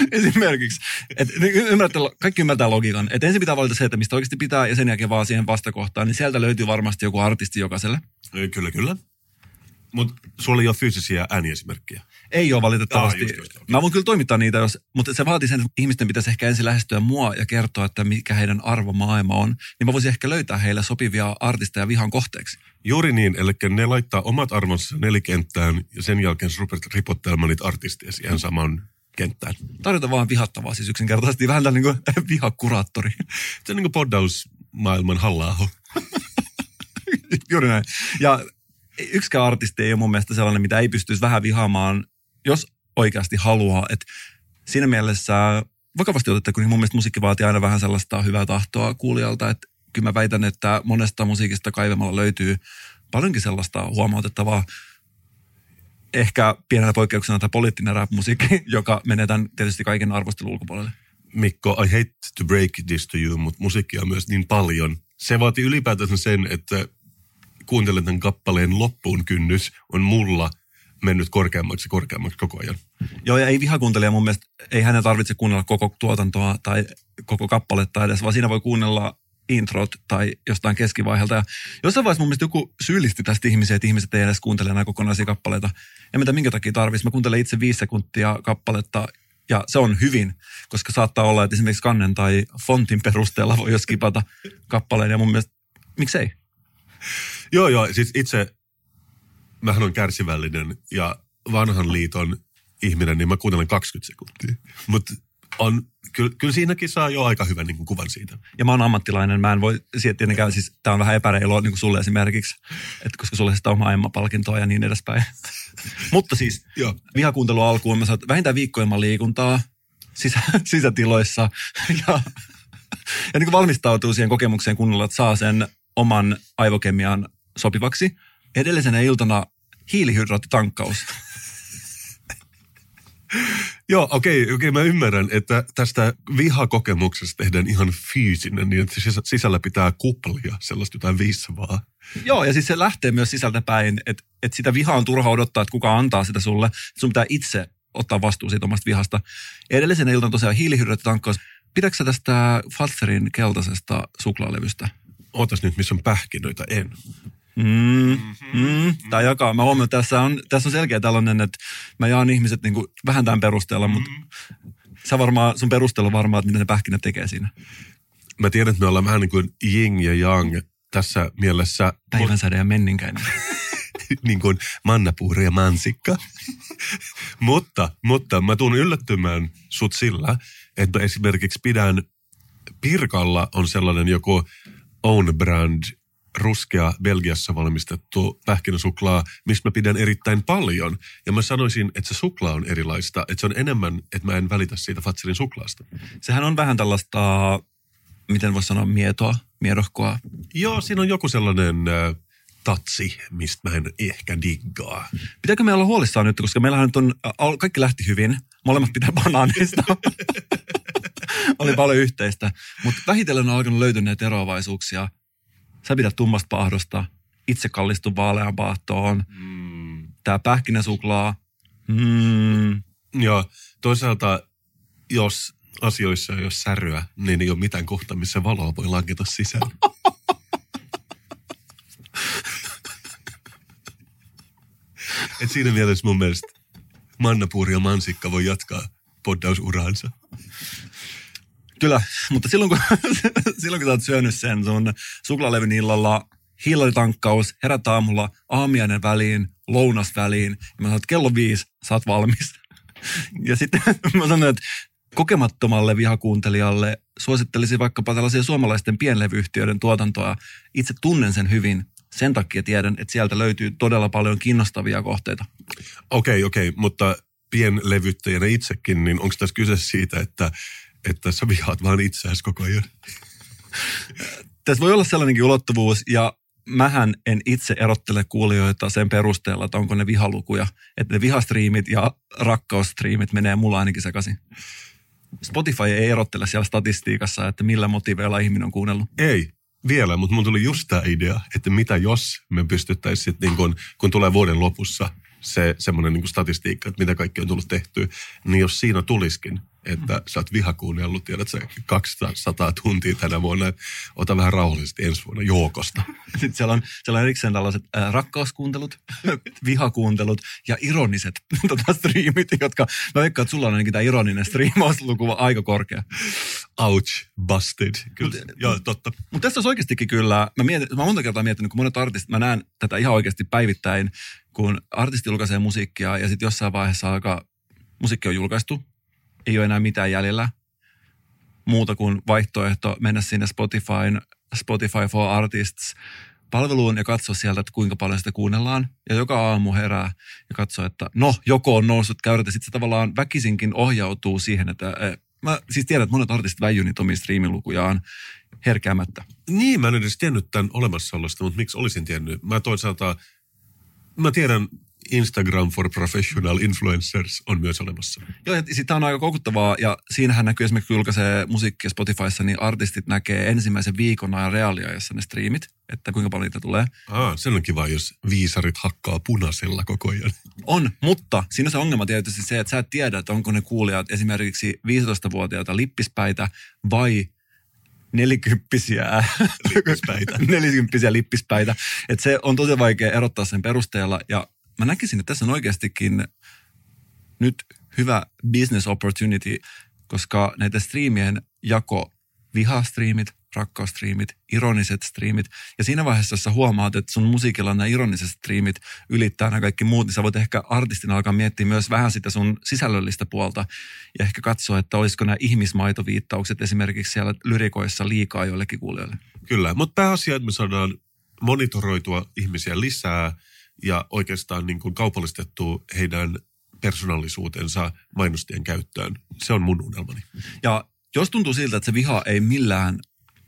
Esimerkiksi. Et, ymmärrätte, kaikki ymmärtää logiikan. Että ensin pitää valita se, että mistä oikeasti pitää, ja sen jälkeen vaan siihen vastakohtaan. Niin sieltä löytyy varmasti joku artisti jokaiselle. Kyllä, kyllä. Mutta sulla ei ole fyysisiä ääniesimerkkejä. Ei ole valitettavasti. Aa, just, just, okay. Mä voin kyllä toimittaa niitä, jos, mutta se vaatii sen, että ihmisten pitäisi ehkä ensin lähestyä mua ja kertoa, että mikä heidän arvomaailma on. Niin mä voisin ehkä löytää heille sopivia artisteja vihan kohteeksi. Juuri niin, eli ne laittaa omat arvonsa nelikenttään ja sen jälkeen sä rupeat ripottelemaan niitä artisteja siihen saman kenttään. Tarjota vaan vihattavaa, siis yksinkertaisesti vähän tällainen niin kuin vihakuraattori. Se on niin kuin poddausmaailman halla Juuri näin. Ja yksikään artisti ei ole mun mielestä sellainen, mitä ei pystyisi vähän vihaamaan, jos oikeasti haluaa. Et siinä mielessä vakavasti otettuna, kun mun mielestä musiikki vaatii aina vähän sellaista hyvää tahtoa kuulijalta, että kyllä mä väitän, että monesta musiikista kaivamalla löytyy paljonkin sellaista huomautettavaa, ehkä pienenä poikkeuksena tämä poliittinen rap-musiikki, joka menee tämän tietysti kaiken arvostelun ulkopuolelle. Mikko, I hate to break this to you, mutta musiikkia on myös niin paljon. Se vaatii ylipäätään sen, että kuuntelen tämän kappaleen loppuun kynnys on mulla mennyt korkeammaksi korkeammaksi koko ajan. Joo, ja ei vihakuuntelija mun mielestä, ei hänen tarvitse kuunnella koko tuotantoa tai koko kappaletta edes, vaan siinä voi kuunnella introt tai jostain keskivaiheelta. Ja jossain vaiheessa mun mielestä joku syyllisti tästä ihmisiä, että ihmiset ei edes kuuntele enää kokonaisia kappaleita. En tiedä minkä takia tarvitsisi. Mä kuuntelen itse viisi sekuntia kappaletta ja se on hyvin, koska saattaa olla, että esimerkiksi kannen tai fontin perusteella voi jo skipata kappaleen ja mun mielestä, miksei? Joo, joo. Siis itse, mähän on kärsivällinen ja vanhan liiton ihminen, niin mä kuuntelen 20 sekuntia. Mutta on, kyllä, kyllä siinäkin saa jo aika hyvän niin kuin, kuvan siitä. Ja mä oon ammattilainen, mä en voi tietenkään, siis tää on vähän epäreilua niin kuin sulle esimerkiksi, että koska sulle sitä omaa Emma-palkintoa ja niin edespäin. Mutta siis Joo. vihakuuntelu alkuun mä saat vähintään viikkoilman liikuntaa sisä, sisätiloissa ja, ja niin kuin valmistautuu siihen kokemukseen kunnolla, että saa sen oman aivokemian sopivaksi. Edellisenä iltana hiilihydraattitankkaus. Joo, okei, okay, okei, okay, mä ymmärrän, että tästä vihakokemuksesta tehdään ihan fyysinen, niin että sisä- sisällä pitää kuplia sellaista jotain viissavaa. Joo, ja siis se lähtee myös sisältä päin, että, että sitä vihaa on turha odottaa, että kuka antaa sitä sulle. Sun pitää itse ottaa vastuu siitä omasta vihasta. Edellisen iltan tosiaan hiilihydraattitankkaus. Pidätkö sä tästä Fatserin keltaisesta suklaalevystä? Ootas nyt, missä on pähkinöitä, en. Mm, mm, tämä jakaa. Mä huomioon, että tässä on, tässä on selkeä tällainen, että mä jaan ihmiset niin kuin vähän tämän perusteella, mutta sä varmaan, sun perustelu varmaan, että mitä ne pähkinät tekee siinä. Mä tiedän, että me ollaan vähän niin kuin yin ja yang tässä mielessä. Päivänsäde ja menninkäinen. niin kuin mannapuuri ja mansikka. mutta, mutta mä tuun yllättymään sut sillä, että esimerkiksi pidän Pirkalla on sellainen joku own brand ruskea Belgiassa valmistettu pähkinäsuklaa, mistä mä pidän erittäin paljon. Ja mä sanoisin, että se suklaa on erilaista, että se on enemmän, että mä en välitä siitä Fatserin suklaasta. Sehän on vähän tällaista, miten voisi sanoa, mietoa, miedohkoa. Joo, siinä on joku sellainen äh, tatsi, mistä mä en ehkä diggaa. Pitääkö me olla huolissaan nyt, koska meillähän nyt on, al- kaikki lähti hyvin. Molemmat pitää banaanista. Oli paljon yhteistä. Mutta vähitellen on alkanut löytyä näitä eroavaisuuksia. Sä pidät tummasta paahdosta. Itse kallistun vaalean paahtoon. Mm. Tää pähkinäsuklaa. Mm. Ja toisaalta, jos asioissa, jos säröä, niin ei ole mitään kohtaa, missä valoa voi lanketa sisään. Et siinä mielessä mun mielestä Mannapuuri ja Mansikka voi jatkaa poddausuransa. Kyllä, mutta silloin kun, silloin kun sä oot syönyt sen sun suklaalevyn illalla, hiilaritankkaus, herät aamulla, aamiainen väliin, lounas väliin, ja mä sanoin, kello viisi, sä oot valmis. Ja sitten mä sanoin, että kokemattomalle vihakuuntelijalle suosittelisin vaikkapa tällaisia suomalaisten pienlevyyhtiöiden tuotantoa. Itse tunnen sen hyvin. Sen takia tiedän, että sieltä löytyy todella paljon kiinnostavia kohteita. Okei, okei, mutta pienlevyttäjänä itsekin, niin onko tässä kyse siitä, että, että sä vihaat vaan itseäsi koko ajan? Tässä voi olla sellainenkin ulottuvuus, ja mähän en itse erottele kuulijoita sen perusteella, että onko ne vihalukuja. Että ne vihastriimit ja rakkaustriimit menee mulla ainakin sekaisin. Spotify ei erottele siellä statistiikassa, että millä motiveilla ihminen on kuunnellut. Ei, vielä, mutta mun tuli just tämä idea, että mitä jos me pystyttäisiin, niin kun, kun tulee vuoden lopussa se semmoinen niin statistiikka, että mitä kaikki on tullut tehtyä, niin jos siinä tulisikin, että sä oot vihakuunnellut, tiedät sä 200 tuntia tänä vuonna, ota vähän rauhallisesti ensi vuonna joukosta. Sitten siellä on, siellä on erikseen tällaiset äh, rakkauskuuntelut, vihakuuntelut ja ironiset tota, striimit, jotka, mä veikkaan, että sulla on ainakin tämä ironinen striimausluku aika korkea. Ouch, busted. Kyllä, Mut- joo, totta. Mutta tässä olisi oikeastikin kyllä, mä, mietin, mä monta kertaa miettinyt, kun monet artistit, mä näen tätä ihan oikeasti päivittäin, kun artisti julkaisee musiikkia ja sitten jossain vaiheessa alkaa, musiikki on julkaistu, ei ole enää mitään jäljellä muuta kuin vaihtoehto mennä sinne Spotifyn, Spotify for Artists palveluun ja katsoa sieltä, että kuinka paljon sitä kuunnellaan. Ja joka aamu herää ja katsoo, että no, joko on noussut käyrät sitten se tavallaan väkisinkin ohjautuu siihen, että eh, mä siis tiedän, että monet artistit väijyy niitä omia striimilukujaan herkäämättä. Niin, mä en edes tiennyt tämän olemassaolosta, mutta miksi olisin tiennyt? Mä toisaalta, mä tiedän Instagram for Professional Influencers on myös olemassa. Joo, ja sitä on aika koukuttavaa, ja siinähän näkyy esimerkiksi, kun julkaisee musiikkia Spotifyssa, niin artistit näkee ensimmäisen viikon ajan reaaliajassa ne striimit, että kuinka paljon niitä tulee. Aa, se on kiva, jos viisarit hakkaa punaisella koko ajan. On, mutta siinä on se ongelma tietysti se, että sä et tiedä, että onko ne kuulijat esimerkiksi 15-vuotiaita lippispäitä vai nelikymppisiä Lippispäitä. nelikymppisiä lippispäitä. Että se on tosi vaikea erottaa sen perusteella. Ja mä näkisin, että tässä on oikeastikin nyt hyvä business opportunity, koska näitä striimien jako, vihastriimit, rakkaustriimit, ironiset striimit. Ja siinä vaiheessa, jos sä huomaat, että sun musiikilla nämä ironiset striimit ylittää nämä kaikki muut, niin sä voit ehkä artistina alkaa miettiä myös vähän sitä sun sisällöllistä puolta. Ja ehkä katsoa, että olisiko nämä ihmismaitoviittaukset esimerkiksi siellä lyrikoissa liikaa joillekin kuulijoille. Kyllä, mutta pääasia, että me saadaan monitoroitua ihmisiä lisää ja oikeastaan niin kuin kaupallistettua heidän persoonallisuutensa mainostien käyttöön. Se on mun unelmani. Ja jos tuntuu siltä, että se viha ei millään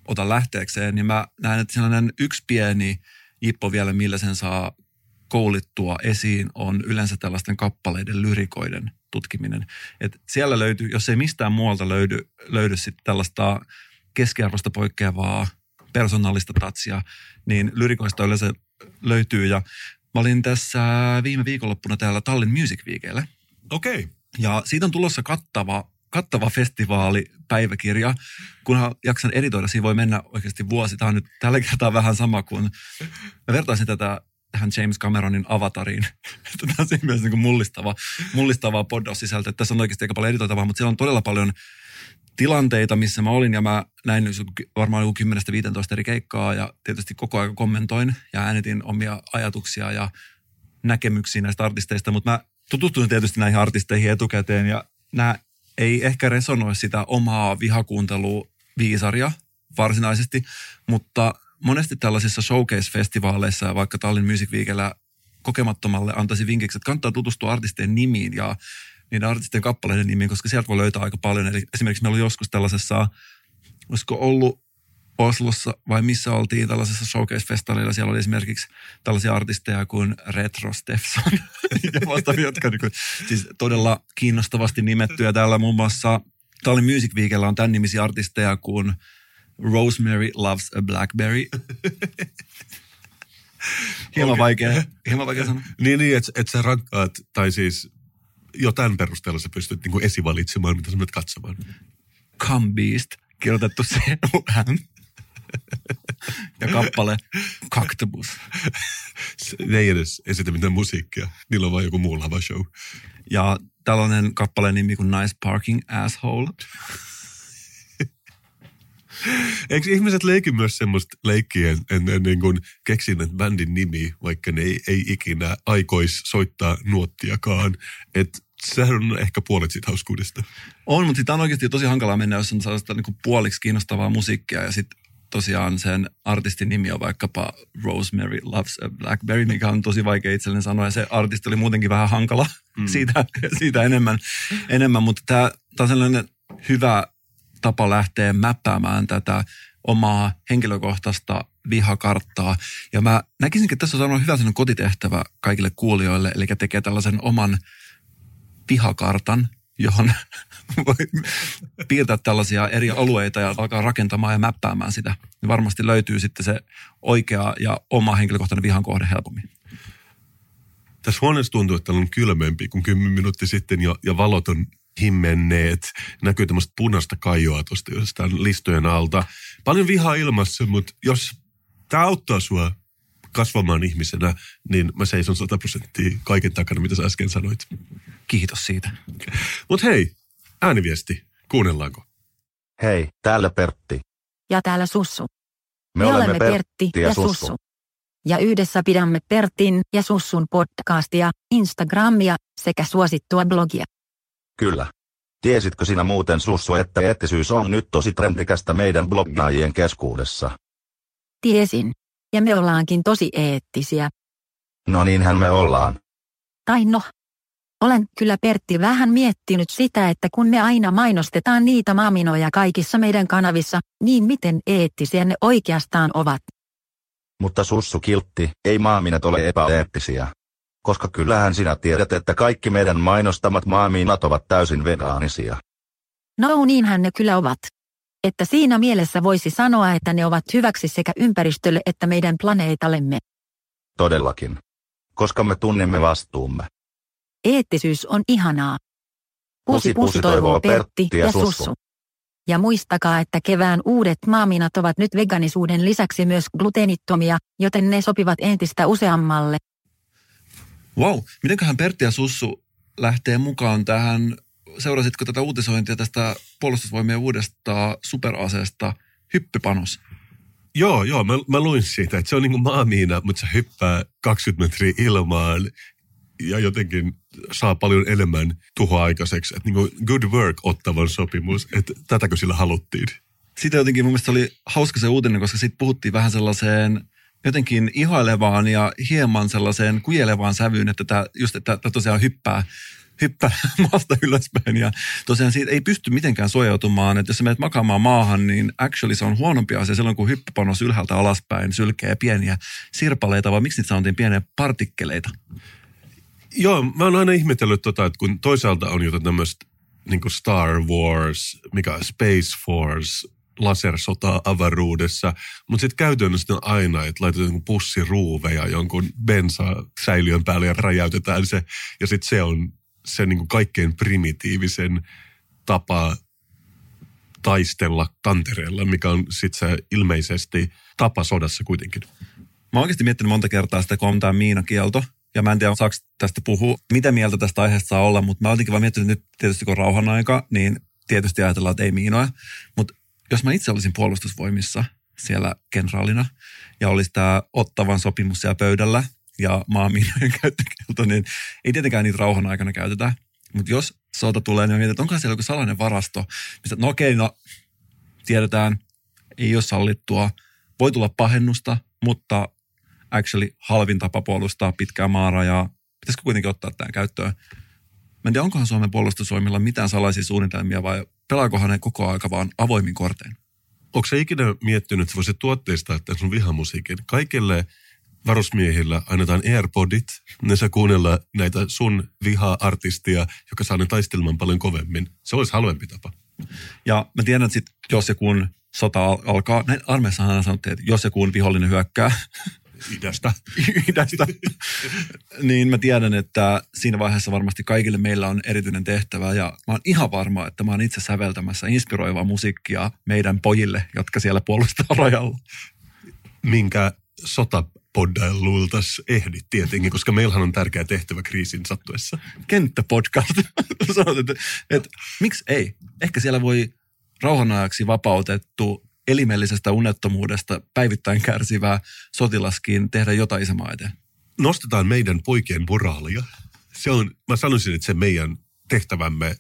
ota lähteekseen, niin mä näen, että sellainen yksi pieni jippo vielä, millä sen saa koulittua esiin, on yleensä tällaisten kappaleiden lyrikoiden tutkiminen. Et siellä löytyy, jos ei mistään muualta löydy, löydy sit tällaista keskiarvosta poikkeavaa persoonallista tatsia, niin lyrikoista yleensä löytyy. Ja mä olin tässä viime viikonloppuna täällä Tallinn Music Weekillä. Okei. Okay. Ja siitä on tulossa kattava, kattava festivaalipäiväkirja. Kunhan jaksan editoida, siinä voi mennä oikeasti vuosi. Tämä on nyt tällä kertaa vähän sama kuin, mä vertaisin tätä tähän James Cameronin avatariin. Tämä on siinä myös niin kuin mullistava, mullistavaa poddaussisältöä. Tässä on oikeasti aika paljon editoitavaa, mutta siellä on todella paljon tilanteita, missä mä olin ja mä näin varmaan joku 10-15 eri keikkaa ja tietysti koko ajan kommentoin ja äänitin omia ajatuksia ja näkemyksiä näistä artisteista, mutta mä tutustuin tietysti näihin artisteihin etukäteen ja nämä ei ehkä resonoi sitä omaa vihakuuntelua viisaria varsinaisesti, mutta monesti tällaisissa showcase-festivaaleissa vaikka Tallinn Music Weekillä kokemattomalle antaisin vinkiksi, että kannattaa tutustua artistien nimiin ja niiden artistien kappaleiden nimiin, koska sieltä voi löytää aika paljon. Eli esimerkiksi meillä oli joskus tällaisessa, olisiko ollut Oslossa vai missä oltiin tällaisessa showcase-festarilla. Siellä oli esimerkiksi tällaisia artisteja kuin Retro Stefson ja vastaavia, jotka niin kuin, siis todella kiinnostavasti nimettyjä. Täällä muun muassa Tallinn Music Weekellä on tämän nimisiä artisteja kuin Rosemary Loves a Blackberry. hieman okay. vaikea, hieman vaikea sanoa. Niin, niin että et sä rankkaat, tai siis jo tämän perusteella sä pystyt niin kuin esivalitsemaan, mitä sä menet katsomaan. Come Beast, kirjoitettu c m ja kappale Cactobus. Ne ei edes esitä mitään musiikkia. Niillä on vain joku muu lava show. Ja tällainen kappaleen nimi kuin Nice Parking Asshole. Eikö ihmiset leiki myös semmoista leikkiä, en, en niin kuin keksin että bändin nimi, vaikka ne ei, ei ikinä aikois soittaa nuottiakaan. Että sehän on ehkä puolet siitä hauskuudesta. On, mutta sitä on oikeasti tosi hankalaa mennä, jos on sellaista niin kuin puoliksi kiinnostavaa musiikkia ja sitten tosiaan sen artistin nimi on vaikkapa Rosemary Loves a Blackberry, mikä on tosi vaikea itselleni sanoa. Ja se artisti oli muutenkin vähän hankala mm. siitä, siitä enemmän, enemmän. mutta tämä on sellainen hyvä tapa lähteä mäppäämään tätä omaa henkilökohtaista vihakarttaa. Ja mä näkisinkin, että tässä on hyvä sellainen kotitehtävä kaikille kuulijoille, eli tekee tällaisen oman vihakartan, johon voi piirtää tällaisia eri alueita ja alkaa rakentamaan ja mäppäämään sitä. Ja varmasti löytyy sitten se oikea ja oma henkilökohtainen vihan kohde helpommin. Tässä huoneessa tuntuu, että on kylmempi kuin 10 minuuttia sitten ja, ja valot on himmenneet. Näkyy tämmöistä punaista kajoa tuosta jostain listojen alta. Paljon vihaa ilmassa, mutta jos tämä auttaa sua kasvamaan ihmisenä, niin mä seison 100 prosenttia kaiken takana, mitä sä äsken sanoit. Kiitos siitä. Mutta hei, ääniviesti, kuunnellaanko? Hei, täällä Pertti. Ja täällä Sussu. Me, Me olemme Pertti ja, ja Sussu. Sussu. Ja yhdessä pidämme Pertin ja Sussun podcastia, Instagramia sekä suosittua blogia. Kyllä. Tiesitkö sinä muuten Sussu, että eettisyys on nyt tosi trendikästä meidän bloggaajien keskuudessa? Tiesin. Ja me ollaankin tosi eettisiä. No niinhän me ollaan. Tai no. Olen kyllä Pertti vähän miettinyt sitä, että kun me aina mainostetaan niitä maaminoja kaikissa meidän kanavissa, niin miten eettisiä ne oikeastaan ovat. Mutta sussu kiltti, ei maaminat ole epäeettisiä. Koska kyllähän sinä tiedät, että kaikki meidän mainostamat maaminat ovat täysin vegaanisia. No niinhän ne kyllä ovat. Että siinä mielessä voisi sanoa, että ne ovat hyväksi sekä ympäristölle että meidän planeetallemme. Todellakin. Koska me tunnemme vastuumme. Eettisyys on ihanaa. Pusi pusi toivoo Pertti ja Sussu. Ja muistakaa, että kevään uudet maaminat ovat nyt veganisuuden lisäksi myös gluteenittomia, joten ne sopivat entistä useammalle. Wow, mitenköhän Pertti ja Sussu lähtee mukaan tähän, seurasitko tätä uutisointia tästä puolustusvoimien uudesta superaseesta hyppypanos? Joo, joo, mä, mä luin siitä, että se on niin kuin maamiina, mutta se hyppää 20 metriä ilmaan ja jotenkin saa paljon enemmän tuhoa aikaiseksi. Että niin good work ottavan sopimus, että tätäkö sillä haluttiin? Sitä jotenkin mun mielestä oli hauska se uutinen, koska sitten puhuttiin vähän sellaiseen jotenkin ihailevaan ja hieman sellaiseen kujelevaan sävyyn, että tämä, just, että tämä tosiaan hyppää, hyppää maasta ylöspäin ja tosiaan siitä ei pysty mitenkään suojautumaan, että jos sä menet makaamaan maahan, niin actually se on huonompi asia silloin, kun hyppypanos ylhäältä alaspäin sylkee pieniä sirpaleita, vai miksi niitä sanottiin pieniä partikkeleita? Joo, mä oon aina ihmetellyt tota, että kun toisaalta on jotain tämmöistä niin Star Wars, mikä Space Force, lasersota avaruudessa, mutta sitten käytännössä on aina, että laitetaan pussiruuveja jonkun bensa-säiliön päälle ja räjäytetään se, ja sitten se on se niin kaikkein primitiivisen tapa taistella tantereella, mikä on sitten se ilmeisesti tapa sodassa kuitenkin. Mä oon oikeasti miettinyt monta kertaa sitä, kun on tämä miinakielto, ja mä en tiedä, saako tästä puhua, mitä mieltä tästä aiheesta saa olla, mutta mä oon vaan miettinyt nyt tietysti kun rauhan aika, niin tietysti ajatellaan, että ei miinoja. Mutta jos mä itse olisin puolustusvoimissa siellä kenraalina ja olisi tämä ottavan sopimus siellä pöydällä ja maamiinojen käyttökielto, niin ei tietenkään niitä rauhan aikana käytetä. Mutta jos sota tulee, niin mietin, että onko siellä joku salainen varasto. Mistä, no okei, no tiedetään, ei ole sallittua. Voi tulla pahennusta, mutta actually halvin tapa puolustaa pitkää maarajaa. Pitäisikö kuitenkin ottaa tämän käyttöön? Mä en tiedä, onkohan Suomen puolustusvoimilla mitään salaisia suunnitelmia vai pelaakohan ne koko aika vaan avoimin kortein? Onko se ikinä miettinyt, että voisit tuotteistaa tämän sun vihamusiikin? Kaikille varusmiehillä annetaan AirPodit, ne saa kuunnella näitä sun viha-artistia, joka saa ne taistelemaan paljon kovemmin. Se olisi halvempi tapa. Ja mä tiedän, että sit, jos ja kun sota alkaa, näin armeessa aina sanottiin, että jos ja kun vihollinen hyökkää, idästä. idästä. niin mä tiedän, että siinä vaiheessa varmasti kaikille meillä on erityinen tehtävä ja mä oon ihan varma, että mä oon itse säveltämässä inspiroivaa musiikkia meidän pojille, jotka siellä puolustaa rajalla. Minkä sotapoddailultas ehdit tietenkin, koska meillähän on tärkeä tehtävä kriisin sattuessa. Kenttäpodcast. Sanot, että, että miksi ei? Ehkä siellä voi rauhanajaksi vapautettu elimellisestä unettomuudesta päivittäin kärsivää sotilaskin tehdä jotain isänmaa eteen. Nostetaan meidän poikien moraalia. Se on, mä sanoisin, että se meidän tehtävämme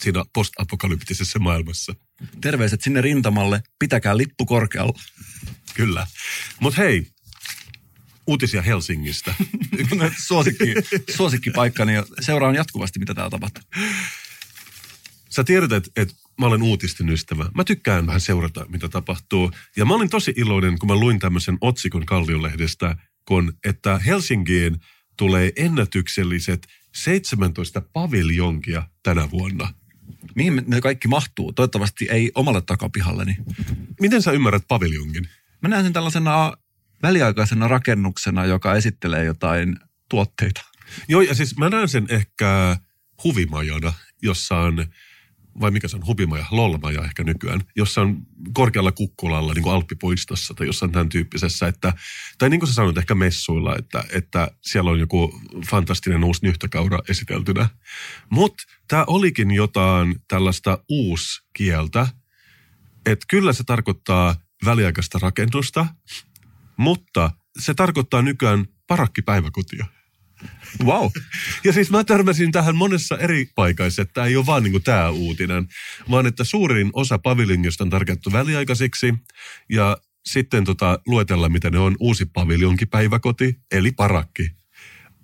siinä postapokalyptisessa maailmassa. Terveiset sinne rintamalle, pitäkää lippu korkealla. Kyllä. Mutta hei, uutisia Helsingistä. suosikki, suosikkipaikkani ja seuraan jatkuvasti, mitä täällä tapahtuu. Sä tiedät, että, että mä olen uutisten ystävä. Mä tykkään vähän seurata, mitä tapahtuu. Ja mä olin tosi iloinen, kun mä luin tämmöisen otsikon Kalliolehdestä, kun että Helsinkiin tulee ennätykselliset 17 paviljonkia tänä vuonna. Mihin ne kaikki mahtuu? Toivottavasti ei omalle takapihalleni. Miten sä ymmärrät paviljonkin? Mä näen sen tällaisena väliaikaisena rakennuksena, joka esittelee jotain tuotteita. Joo, ja siis mä näen sen ehkä huvimajana, jossa on vai mikä se on, hubimaja, lolmaja ehkä nykyään, jossa on korkealla kukkulalla niin kuin Alppipuistossa tai jossain tämän tyyppisessä, että, tai niin kuin sä sanoit ehkä messuilla, että, että siellä on joku fantastinen uusi nyhtökaura esiteltynä. Mutta tämä olikin jotain tällaista uuskieltä, että kyllä se tarkoittaa väliaikaista rakennusta, mutta se tarkoittaa nykyään parakkipäiväkotia. Wow. Ja siis mä törmäsin tähän monessa eri paikassa, että tämä ei ole vaan niin tämä uutinen, vaan että suurin osa paviljongista on tarkoitettu väliaikaisiksi ja sitten tota, luetella, mitä ne on. Uusi paviljonkipäiväkoti, eli parakki.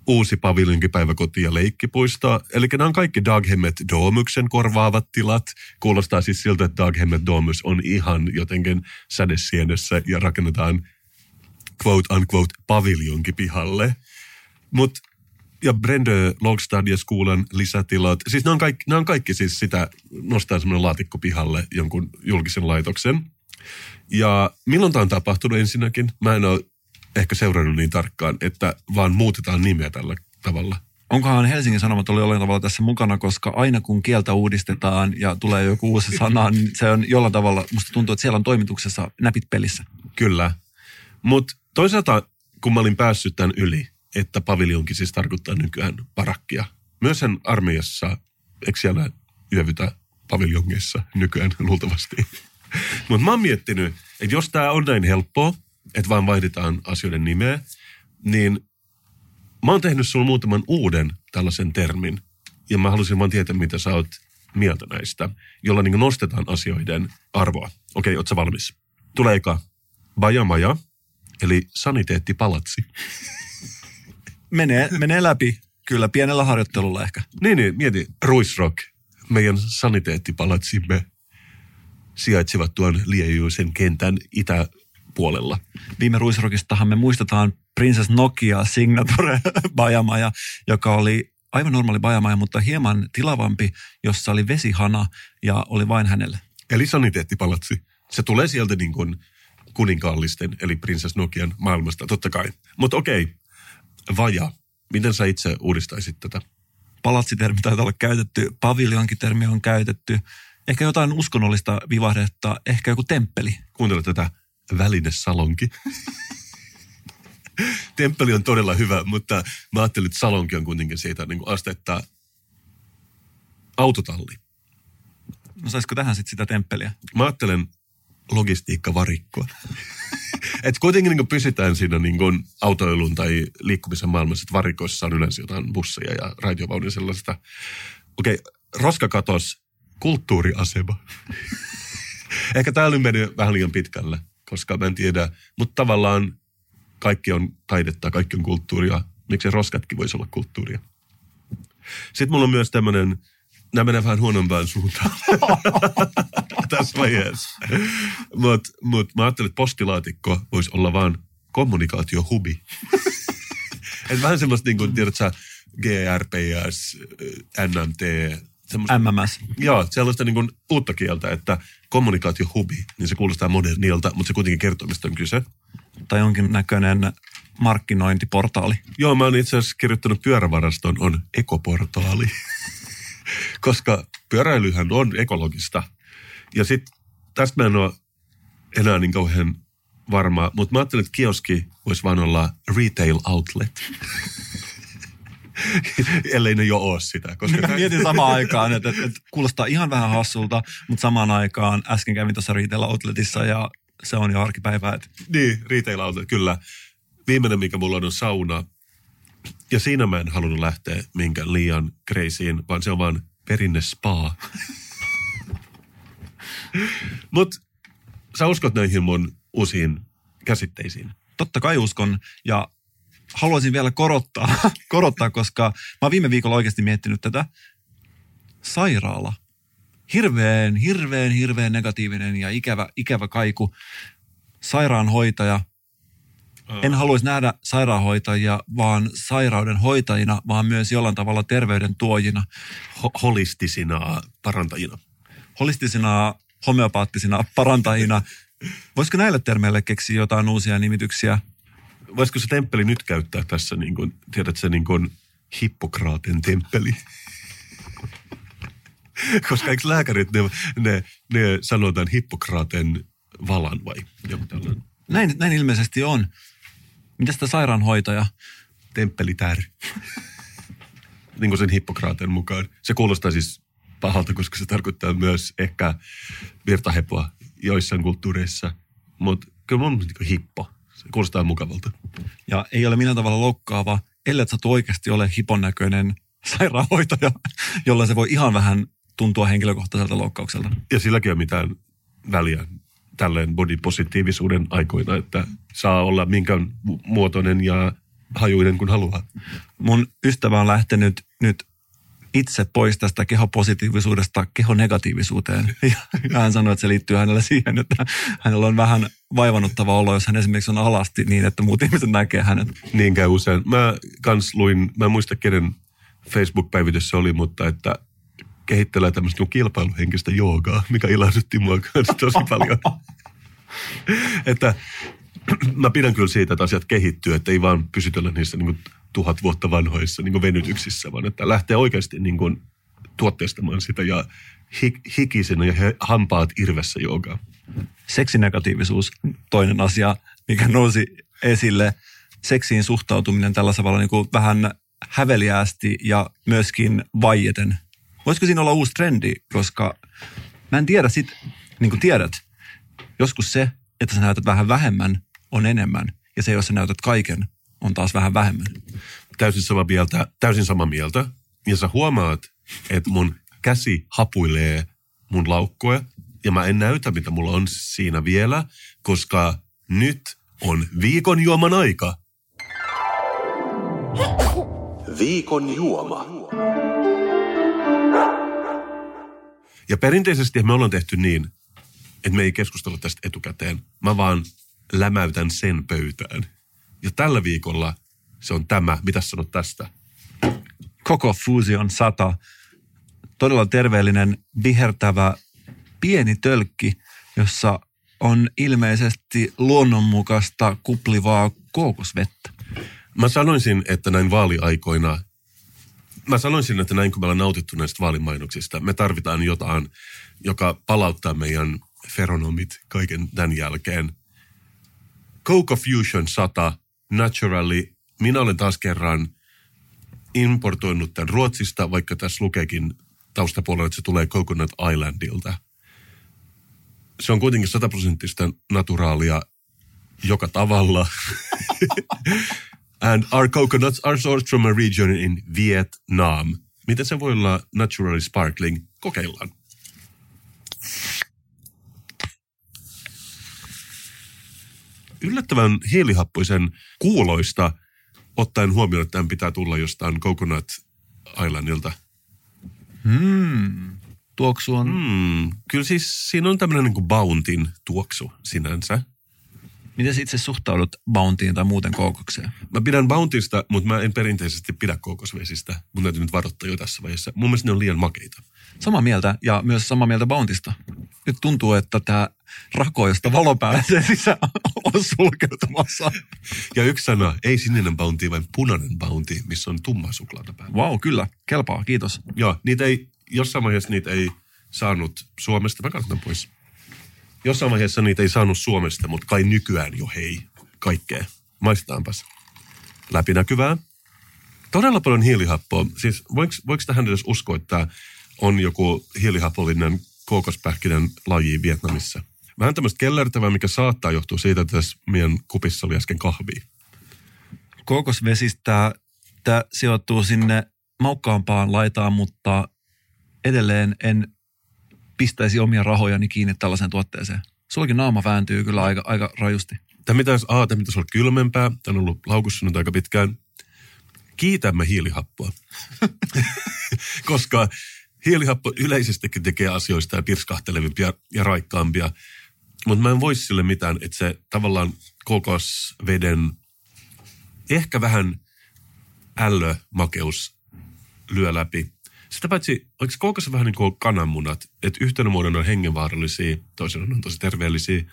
Uusi paviljonkipäiväkoti ja leikkipuisto. Eli nämä on kaikki Daghemmet Domuksen korvaavat tilat. Kuulostaa siis siltä, että Daghemmet Domus on ihan jotenkin sädesienessä ja rakennetaan quote unquote paviljonkipihalle. Mutta ja Brendö Logstadieskolan lisätilat, siis ne on, kaikki, on kaikki siis sitä, nostaa semmoinen laatikko pihalle jonkun julkisen laitoksen. Ja milloin tämä on tapahtunut ensinnäkin? Mä en ole ehkä seurannut niin tarkkaan, että vaan muutetaan nimeä tällä tavalla. Onkohan Helsingin Sanomat oli jollain tavalla tässä mukana, koska aina kun kieltä uudistetaan ja tulee joku uusi sana, niin se on jollain tavalla, musta tuntuu, että siellä on toimituksessa näpit pelissä. Kyllä. Mutta toisaalta, kun mä olin päässyt tämän yli, että paviljonkin siis tarkoittaa nykyään parakkia. Myös sen armeijassa, eikö siellä yövytä paviljongeissa nykyään luultavasti. Mutta mä oon miettinyt, että jos tämä on näin helppoa, että vaan vaihdetaan asioiden nimeä, niin mä oon tehnyt sulle muutaman uuden tällaisen termin. Ja mä halusin vaan tietää, mitä sä oot mieltä näistä, jolla niin nostetaan asioiden arvoa. Okei, ootko valmis? Tulee eka bajamaja, eli saniteettipalatsi. menee, menee läpi, kyllä pienellä harjoittelulla ehkä. Niin, niin, mieti, Ruisrock, meidän saniteettipalatsimme sijaitsevat tuon Liejuisen kentän itäpuolella. Viime Ruisrockistahan me muistetaan Princess Nokia Signature Bajamaja, joka oli aivan normaali bajamaja, mutta hieman tilavampi, jossa oli vesihana ja oli vain hänelle. Eli saniteettipalatsi. Se tulee sieltä niin kuin kuninkaallisten, eli Princess Nokian maailmasta, totta kai. Mutta okei, vaja. Miten sä itse uudistaisit tätä? Palatsitermi taitaa olla käytetty, paviljonkin-termi on käytetty. Ehkä jotain uskonnollista vivahdetta, ehkä joku temppeli. Kuuntele tätä välinesalonki. temppeli on todella hyvä, mutta mä ajattelin, että salonki on kuitenkin siitä niin kuin astetta autotalli. No saisiko tähän sitten sitä temppeliä? Mä ajattelen logistiikkavarikkoa. Et kuitenkin niin pysytään siinä niin kuin autoilun tai liikkumisen maailmassa, että varikoissa on yleensä jotain busseja ja raitiovaunia sellaista. Okei, okay, roskakatos, kulttuuriasema. Ehkä täällä nyt mennyt vähän liian pitkälle, koska mä en tiedä, mutta tavallaan kaikki on taidetta, kaikki on kulttuuria. Miksi roskatkin voisi olla kulttuuria? Sitten mulla on myös tämmöinen nämä menee vähän huonompaan suuntaan tässä vaiheessa. Mutta mut, mä ajattelin, että postilaatikko voisi olla vaan kommunikaatiohubi. Et vähän semmoista, niin kuin, tiedät sä, GRPS, NMT, semmoista, MMS. Joo, sellaista niin kuin uutta kieltä, että kommunikaatiohubi, niin se kuulostaa modernilta, mutta se kuitenkin kertoo, mistä on kyse. tai jonkin näköinen markkinointiportaali. Joo, mä oon itse asiassa kirjoittanut pyörävaraston on ekoportaali. Koska pyöräilyhän on ekologista. Ja sitten tästä mä en ole enää niin kauhean varma, mutta mä ajattelin, että kioski voisi vaan olla retail outlet. Ellei ne jo ole sitä. Koska Mä mietin samaan aikaan, että, että, että kuulostaa ihan vähän hassulta, mutta samaan aikaan äsken kävin tuossa retail outletissa ja se on jo arkipäivää. Että Niin, retail outlet, kyllä. Viimeinen, mikä mulla on, on sauna. Ja siinä mä en halunnut lähteä minkään liian kreisiin, vaan se on vaan perinne spa. Mut sä uskot näihin mun uusiin käsitteisiin? totta kai uskon ja haluaisin vielä korottaa, korottaa, koska mä oon viime viikolla oikeasti miettinyt tätä. Sairaala. Hirveän, hirveän, hirveän negatiivinen ja ikävä, ikävä kaiku. Sairaanhoitaja. En haluaisi nähdä sairaanhoitajia vaan sairauden hoitajina, vaan myös jollain tavalla terveyden tuojina. Ho- holistisina parantajina. Holistisina, homeopaattisina parantajina. Voisiko näille termeille keksiä jotain uusia nimityksiä? Voisiko se temppeli nyt käyttää tässä, niin kuin, tiedät se niin kuin Hippokraaten temppeli? Koska eikö lääkärit, ne, ne, ne sanotaan Hippokraaten valan vai joku tällainen Näin, näin ilmeisesti on. Mitäs tämä sairaanhoitaja? temppelitär? niin kuin sen Hippokraaten mukaan. Se kuulostaa siis pahalta, koska se tarkoittaa myös ehkä virtahepoa joissain kulttuureissa. Mutta kyllä mun niin hippo. Se kuulostaa mukavalta. Ja ei ole millään tavalla loukkaava, ellei sä oikeasti ole hipon näköinen sairaanhoitaja, jolla se voi ihan vähän tuntua henkilökohtaiselta loukkaukselta. Ja silläkin ole mitään väliä tälleen bodypositiivisuuden aikoina, että saa olla minkä mu- muotoinen ja hajuinen kuin haluaa. Mun ystävä on lähtenyt nyt itse pois tästä kehopositiivisuudesta kehonegatiivisuuteen. Ja hän sanoi, että se liittyy hänelle siihen, että hänellä on vähän vaivannuttava olo, jos hän esimerkiksi on alasti niin, että muut ihmiset näkee hänet. Niin käy usein. Mä kans luin, mä en muista kenen Facebook-päivitys se oli, mutta että kehittelee tämmöistä niin kilpailuhenkistä joogaa, mikä ilahdutti mua kanssa tosi paljon. että mä pidän kyllä siitä, että asiat kehittyy, että ei vaan pysytellä niissä niin kuin tuhat vuotta vanhoissa niin kuin venytyksissä, vaan että lähtee oikeasti niin kuin tuotteistamaan sitä ja hik, hikisenä ja hampaat irvessä joogaa. Seksinegatiivisuus, toinen asia, mikä nousi esille. Seksiin suhtautuminen tällä tavalla niin kuin vähän häveliäästi ja myöskin vaieten. Voisiko siinä olla uusi trendi, koska mä en tiedä sit, niin kuin tiedät, joskus se, että sä näytät vähän vähemmän, on enemmän. Ja se, jos sä näytät kaiken, on taas vähän vähemmän. täysin samaa mieltä, täysin samaa mieltä. Ja sä huomaat, että mun käsi hapuilee mun laukkua ja mä en näytä, mitä mulla on siinä vielä, koska nyt on viikon juoman aika. Viikon juoma. Ja perinteisesti me ollaan tehty niin, että me ei keskustella tästä etukäteen. Mä vaan lämäytän sen pöytään. Ja tällä viikolla se on tämä. Mitä sanot tästä? Koko Fusion 100, todella terveellinen, vihertävä, pieni tölkki, jossa on ilmeisesti luonnonmukaista kuplivaa kookosvettä. Mä sanoisin, että näin vaaliaikoina, mä sanoisin, että näin kun me ollaan nautittu näistä vaalimainoksista, me tarvitaan jotain, joka palauttaa meidän feronomit kaiken tämän jälkeen. Coco Fusion 100, naturally. Minä olen taas kerran importoinut tämän Ruotsista, vaikka tässä lukeekin taustapuolella, että se tulee Coconut Islandilta. Se on kuitenkin sataprosenttista naturaalia joka tavalla. And our coconuts are sourced from a region in Vietnam. Miten se voi olla naturally sparkling? Kokeillaan. Yllättävän hiilihappoisen kuuloista, ottaen huomioon, että tämän pitää tulla jostain Coconut Islandilta. Tuoksu on, mm. Hmm, kyllä siis siinä on tämmöinen niin kuin Bountyn tuoksu sinänsä. miten itse suhtaudut Bountiin tai muuten kookokseen? Mä pidän Bountysta, mutta mä en perinteisesti pidä kookosvesistä. Mun täytyy nyt varoittaa jo tässä vaiheessa. Mun mielestä ne on liian makeita. Samaa mieltä ja myös samaa mieltä Bountista. Nyt tuntuu, että tämä rako, josta valo pääsee sisään, on sulkeutumassa. Ja yksi sana, ei sininen bounty, vaan punainen bounty, missä on tumma suklaata päällä. Vau, wow, kyllä. Kelpaa, kiitos. Joo, niitä ei, jossain vaiheessa niitä ei saanut Suomesta. Mä katson pois. Jossain vaiheessa niitä ei saanut Suomesta, mutta kai nykyään jo hei kaikkea. Maistetaanpas. Läpinäkyvää. Todella paljon hiilihappoa. Siis voiko, voiko tähän edes uskoa, että on joku hiilihappollinen kookospähkinän laji Vietnamissa? Vähän tämmöistä kellertävää, mikä saattaa johtua siitä, että tässä meidän kupissa oli äsken kahvia. Kookosvesistä tämä sijoittuu sinne maukkaampaan laitaan, mutta edelleen en pistäisi omia rahojani kiinni tällaiseen tuotteeseen. Sullakin naama vääntyy kyllä aika, aika rajusti. Tämä pitäisi, A, tämä pitäisi olla kylmempää. Tämä on ollut laukussa nyt aika pitkään. Kiitämme hiilihappoa. Koska hiilihappo yleisestikin tekee asioista ja pirskahtelevimpia ja raikkaampia. Mutta mä en voi sille mitään, että se tavallaan kokosveden ehkä vähän ällömakeus lyö läpi. Sitä paitsi, oliko kookos vähän niin kuin kananmunat, että yhtenä muodona on hengenvaarallisia, toisena on tosi terveellisiä.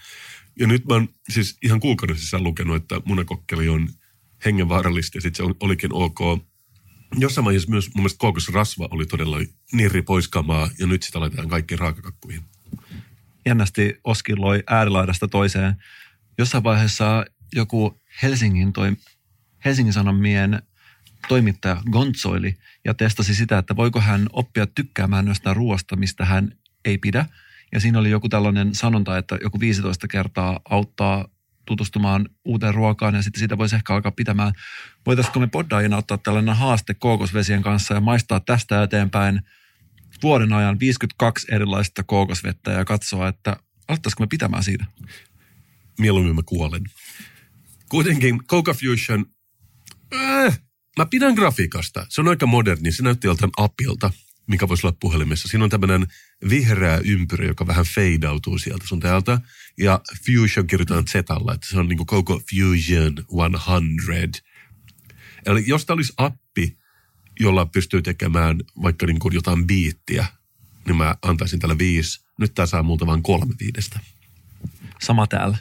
Ja nyt mä oon siis ihan kuukauden sisään lukenut, että munakokkeli on hengenvaarallista ja sitten se olikin ok. Jossain vaiheessa myös mun mielestä kookosrasva oli todella nirri poiskamaa ja nyt sitä laitetaan kaikkiin raakakakkuihin. Jännästi oskilloi äärilaidasta toiseen. Jossain vaiheessa joku Helsingin, toi, Helsingin Sanomien toimittaja gontsoili ja testasi sitä, että voiko hän oppia tykkäämään jostain ruoasta, mistä hän ei pidä. Ja siinä oli joku tällainen sanonta, että joku 15 kertaa auttaa tutustumaan uuteen ruokaan ja sitten siitä voisi ehkä alkaa pitämään. Voitaisiko me poddaajina ottaa tällainen haaste kookosvesien kanssa ja maistaa tästä eteenpäin vuoden ajan 52 erilaista kookosvettä ja katsoa, että alettaisiko me pitämään siitä? Mieluummin mä kuolen. Kuitenkin Coca Fusion, äh, mä pidän grafiikasta. Se on aika moderni. Se näytti joltain apilta, mikä voisi olla puhelimessa. Siinä on tämmöinen vihreä ympyrä, joka vähän feidautuu sieltä sun täältä. Ja Fusion kirjoitetaan Zalla, että se on niinku Coco Fusion 100. Eli jos tämä olisi appi, jolla pystyy tekemään vaikka niinku jotain biittiä, niin mä antaisin tällä viisi. Nyt tämä saa multa vain kolme viidestä. Sama täällä.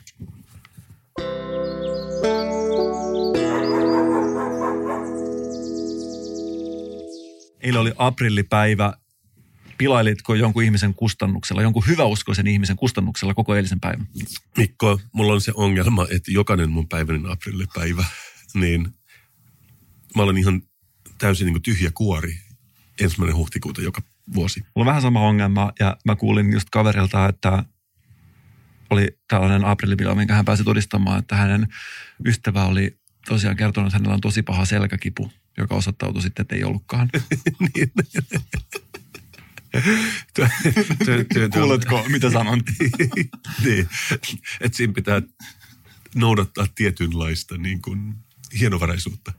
Eilen oli aprillipäivä. Pilailitko jonkun ihmisen kustannuksella, jonkun hyväuskoisen ihmisen kustannuksella koko eilisen päivän? Mikko, mulla on se ongelma, että jokainen mun päiväinen aprillipäivä, niin mä olen ihan täysin niin kuin tyhjä kuori ensimmäinen huhtikuuta joka vuosi. Mulla on vähän sama ongelma ja mä kuulin just kaverilta, että oli tällainen aprillipila, minkä hän pääsi todistamaan, että hänen ystävä oli tosiaan kertonut, että hänellä on tosi paha selkäkipu, joka osoittautui sitten, että ei ollutkaan. niin. Kuuletko, mitä sanon? niin, että siinä pitää noudattaa tietynlaista niin kuin hienovaraisuutta.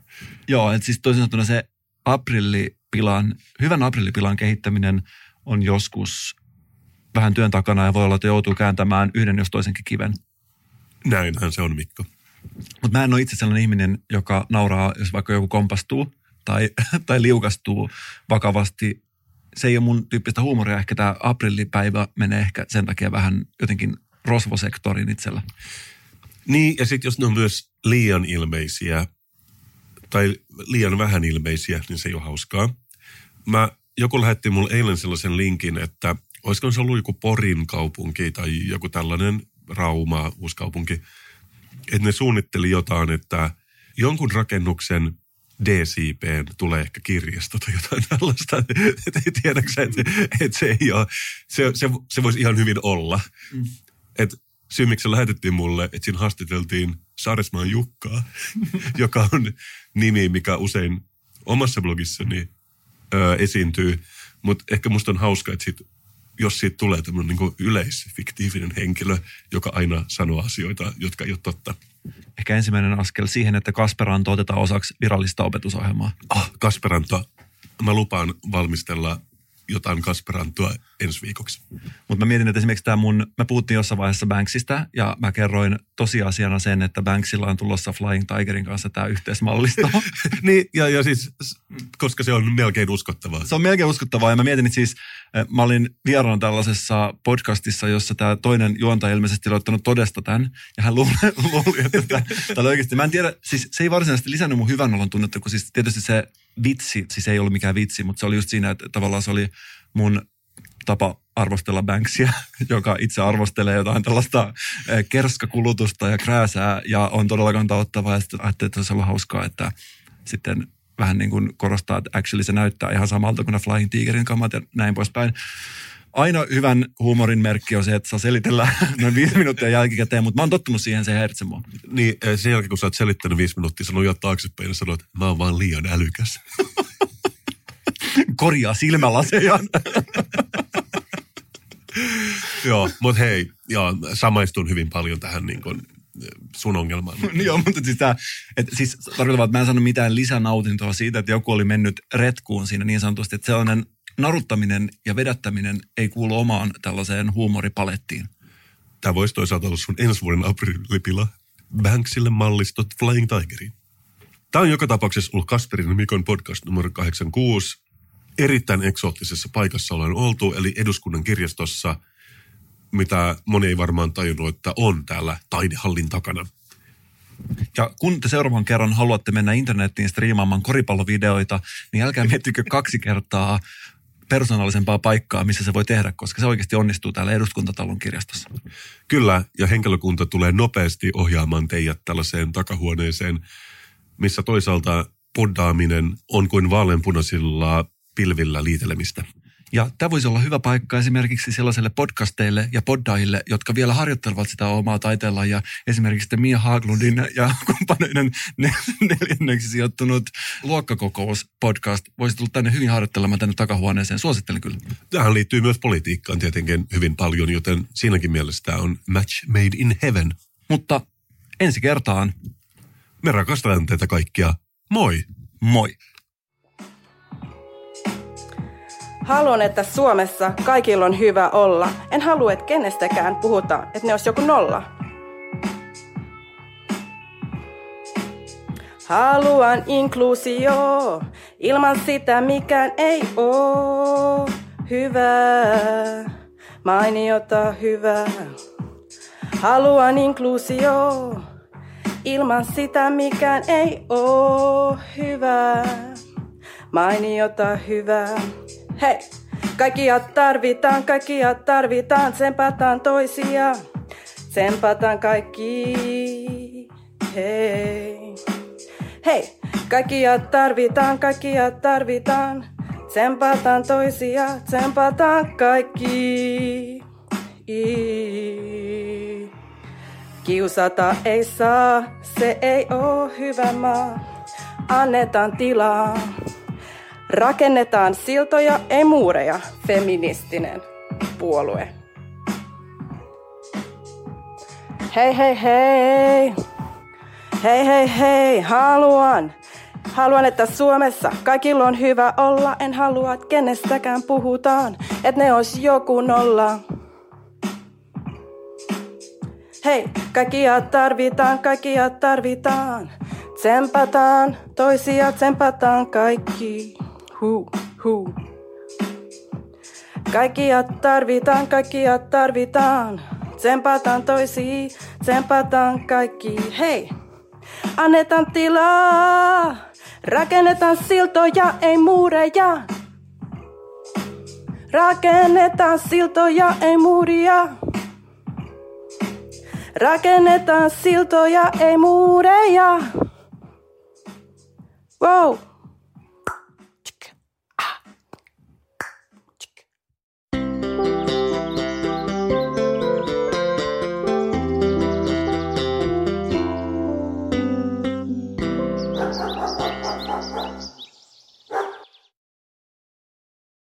Joo, että siis toisin sanottuna se aprillipilan, hyvän aprillipilan kehittäminen on joskus vähän työn takana ja voi olla, että joutuu kääntämään yhden jos toisenkin kiven. Näinhän se on, Mikko. Mutta mä en ole itse sellainen ihminen, joka nauraa, jos vaikka joku kompastuu tai, tai liukastuu vakavasti. Se ei ole mun tyyppistä huumoria. Ehkä tämä aprillipäivä menee ehkä sen takia vähän jotenkin rosvosektorin itsellä. Niin, ja sitten jos ne on myös liian ilmeisiä tai liian vähän ilmeisiä, niin se ei ole hauskaa. Mä, joku lähetti mulle eilen sellaisen linkin, että olisiko se ollut joku Porin kaupunki tai joku tällainen Rauma, uusi kaupunki, että ne suunnitteli jotain, että jonkun rakennuksen DCPn tulee ehkä kirjasto tai jotain tällaista. Että ei tiedäksä, että, että se ei ole, se, se, se voisi ihan hyvin olla. Mm. Että syy, miksi se lähetettiin mulle, että siinä haastateltiin Saaresmaan Jukkaa, joka on nimi, mikä usein omassa blogissani ö, esiintyy. Mutta ehkä musta on hauska, että sit, jos siitä tulee tämmöinen niin yleisfiktiivinen henkilö, joka aina sanoo asioita, jotka ei ole totta. Ehkä ensimmäinen askel siihen, että Kasperanto otetaan osaksi virallista opetusohjelmaa. Ah, Kasperanto, mä lupaan valmistella jotain Kasperantua ensi viikoksi. Mutta mä mietin, että esimerkiksi tämä mun, me puhuttiin jossain vaiheessa Banksista ja mä kerroin tosiasiana sen, että Banksilla on tulossa Flying Tigerin kanssa tämä yhteismallisto. niin, ja, ja siis, koska se on melkein uskottavaa. Se on melkein uskottavaa ja mä mietin, että siis mä olin vieraana tällaisessa podcastissa, jossa tämä toinen juontaja ilmeisesti oli ottanut todesta tämän ja hän luuli, luuli että tämä oli oikeasti. Mä en tiedä, siis se ei varsinaisesti lisännyt mun hyvän olon tunnetta, kun siis tietysti se vitsi, siis ei ollut mikään vitsi, mutta se oli just siinä, että tavallaan se oli mun tapa arvostella Banksia, joka itse arvostelee jotain tällaista eh, kerskakulutusta ja krääsää ja on todella kantauttava ja sitten ajattelin, että se on hauskaa, että sitten vähän niin kuin korostaa, että actually se näyttää ihan samalta kuin ne Flying Tigerin kamat ja näin poispäin. Aina hyvän huumorin merkki on se, että saa selitellä noin viisi minuuttia jälkikäteen, mutta mä oon tottunut siihen, se häiritsee mua. Niin, eh, sen jälkeen kun sä oot selittänyt viisi minuuttia, sä nojat taaksepäin ja sanoit, että mä oon vaan liian älykäs. Korjaa silmälasejaan. Joo, mutta hei, joo, samaistun hyvin paljon tähän niin kuin sun ongelmaan. niin joo, mutta siis, tää, et, siis tarkoittaa, että mä en sano mitään lisänautintoa siitä, että joku oli mennyt retkuun siinä niin sanotusti, että sellainen naruttaminen ja vedättäminen ei kuulu omaan tällaiseen huumoripalettiin. Tämä voisi toisaalta olla sun ensi vuoden aprillipila. Banksille mallistot Flying Tigeriin. Tämä on joka tapauksessa ollut Kasperin ja Mikon podcast numero 86. Erittäin eksoottisessa paikassa ollaan oltu, eli eduskunnan kirjastossa, mitä moni ei varmaan tajunnut, että on täällä taidehallin takana. Ja kun te seuraavan kerran haluatte mennä internettiin striimaamaan koripallovideoita, niin älkää miettikö kaksi kertaa persoonallisempaa paikkaa, missä se voi tehdä, koska se oikeasti onnistuu täällä eduskuntatalon kirjastossa. Kyllä, ja henkilökunta tulee nopeasti ohjaamaan teidät tällaiseen takahuoneeseen, missä toisaalta poddaaminen on kuin vaaleanpunaisilla pilvillä liitelemistä. Ja tämä voisi olla hyvä paikka esimerkiksi sellaiselle podcasteille ja poddaille, jotka vielä harjoittelevat sitä omaa taiteellaan. Ja esimerkiksi Mia Haglundin ja kumppaneiden neljänneksi sijoittunut luokkakokous-podcast voisi tulla tänne hyvin harjoittelemaan tänne takahuoneeseen. Suosittelen kyllä. Tähän liittyy myös politiikkaan tietenkin hyvin paljon, joten siinäkin mielessä tämä on match made in heaven. Mutta ensi kertaan. Me rakastetaan teitä kaikkia. Moi! Moi! Haluan, että Suomessa kaikilla on hyvä olla. En halua, että kenestäkään puhuta, että ne olisi joku nolla. Haluan inkluusio, ilman sitä mikään ei oo hyvää, mainiota hyvää. Haluan inkluusio, ilman sitä mikään ei oo hyvää, mainiota hyvää. Hei! Kaikkia tarvitaan, kaikkia tarvitaan, tsempataan toisia. Tsempataan kaikki. Hei. Hei! Kaikkia tarvitaan, kaikkia tarvitaan. Tsempataan toisia, tsempataan kaikki. I. Kiusata ei saa, se ei oo hyvä maa. Annetaan tilaa. Rakennetaan siltoja, ei muureja, feministinen puolue. Hei, hei, hei. Hei, hei, hei, haluan. Haluan, että Suomessa kaikilla on hyvä olla. En halua, että kenestäkään puhutaan, että ne olisi joku nolla. Hei, kaikkia tarvitaan, kaikkia tarvitaan. Tsempataan, toisia tsempataan kaikki. Hu, hu. Kaikkia tarvitaan, kaikkia tarvitaan. Tsempataan toisiin, tsempataan kaikki. Hei! Annetaan tilaa, rakennetaan siltoja, ei muureja. Rakennetaan siltoja, ei muuria. Rakennetaan siltoja, ei muureja. Wow!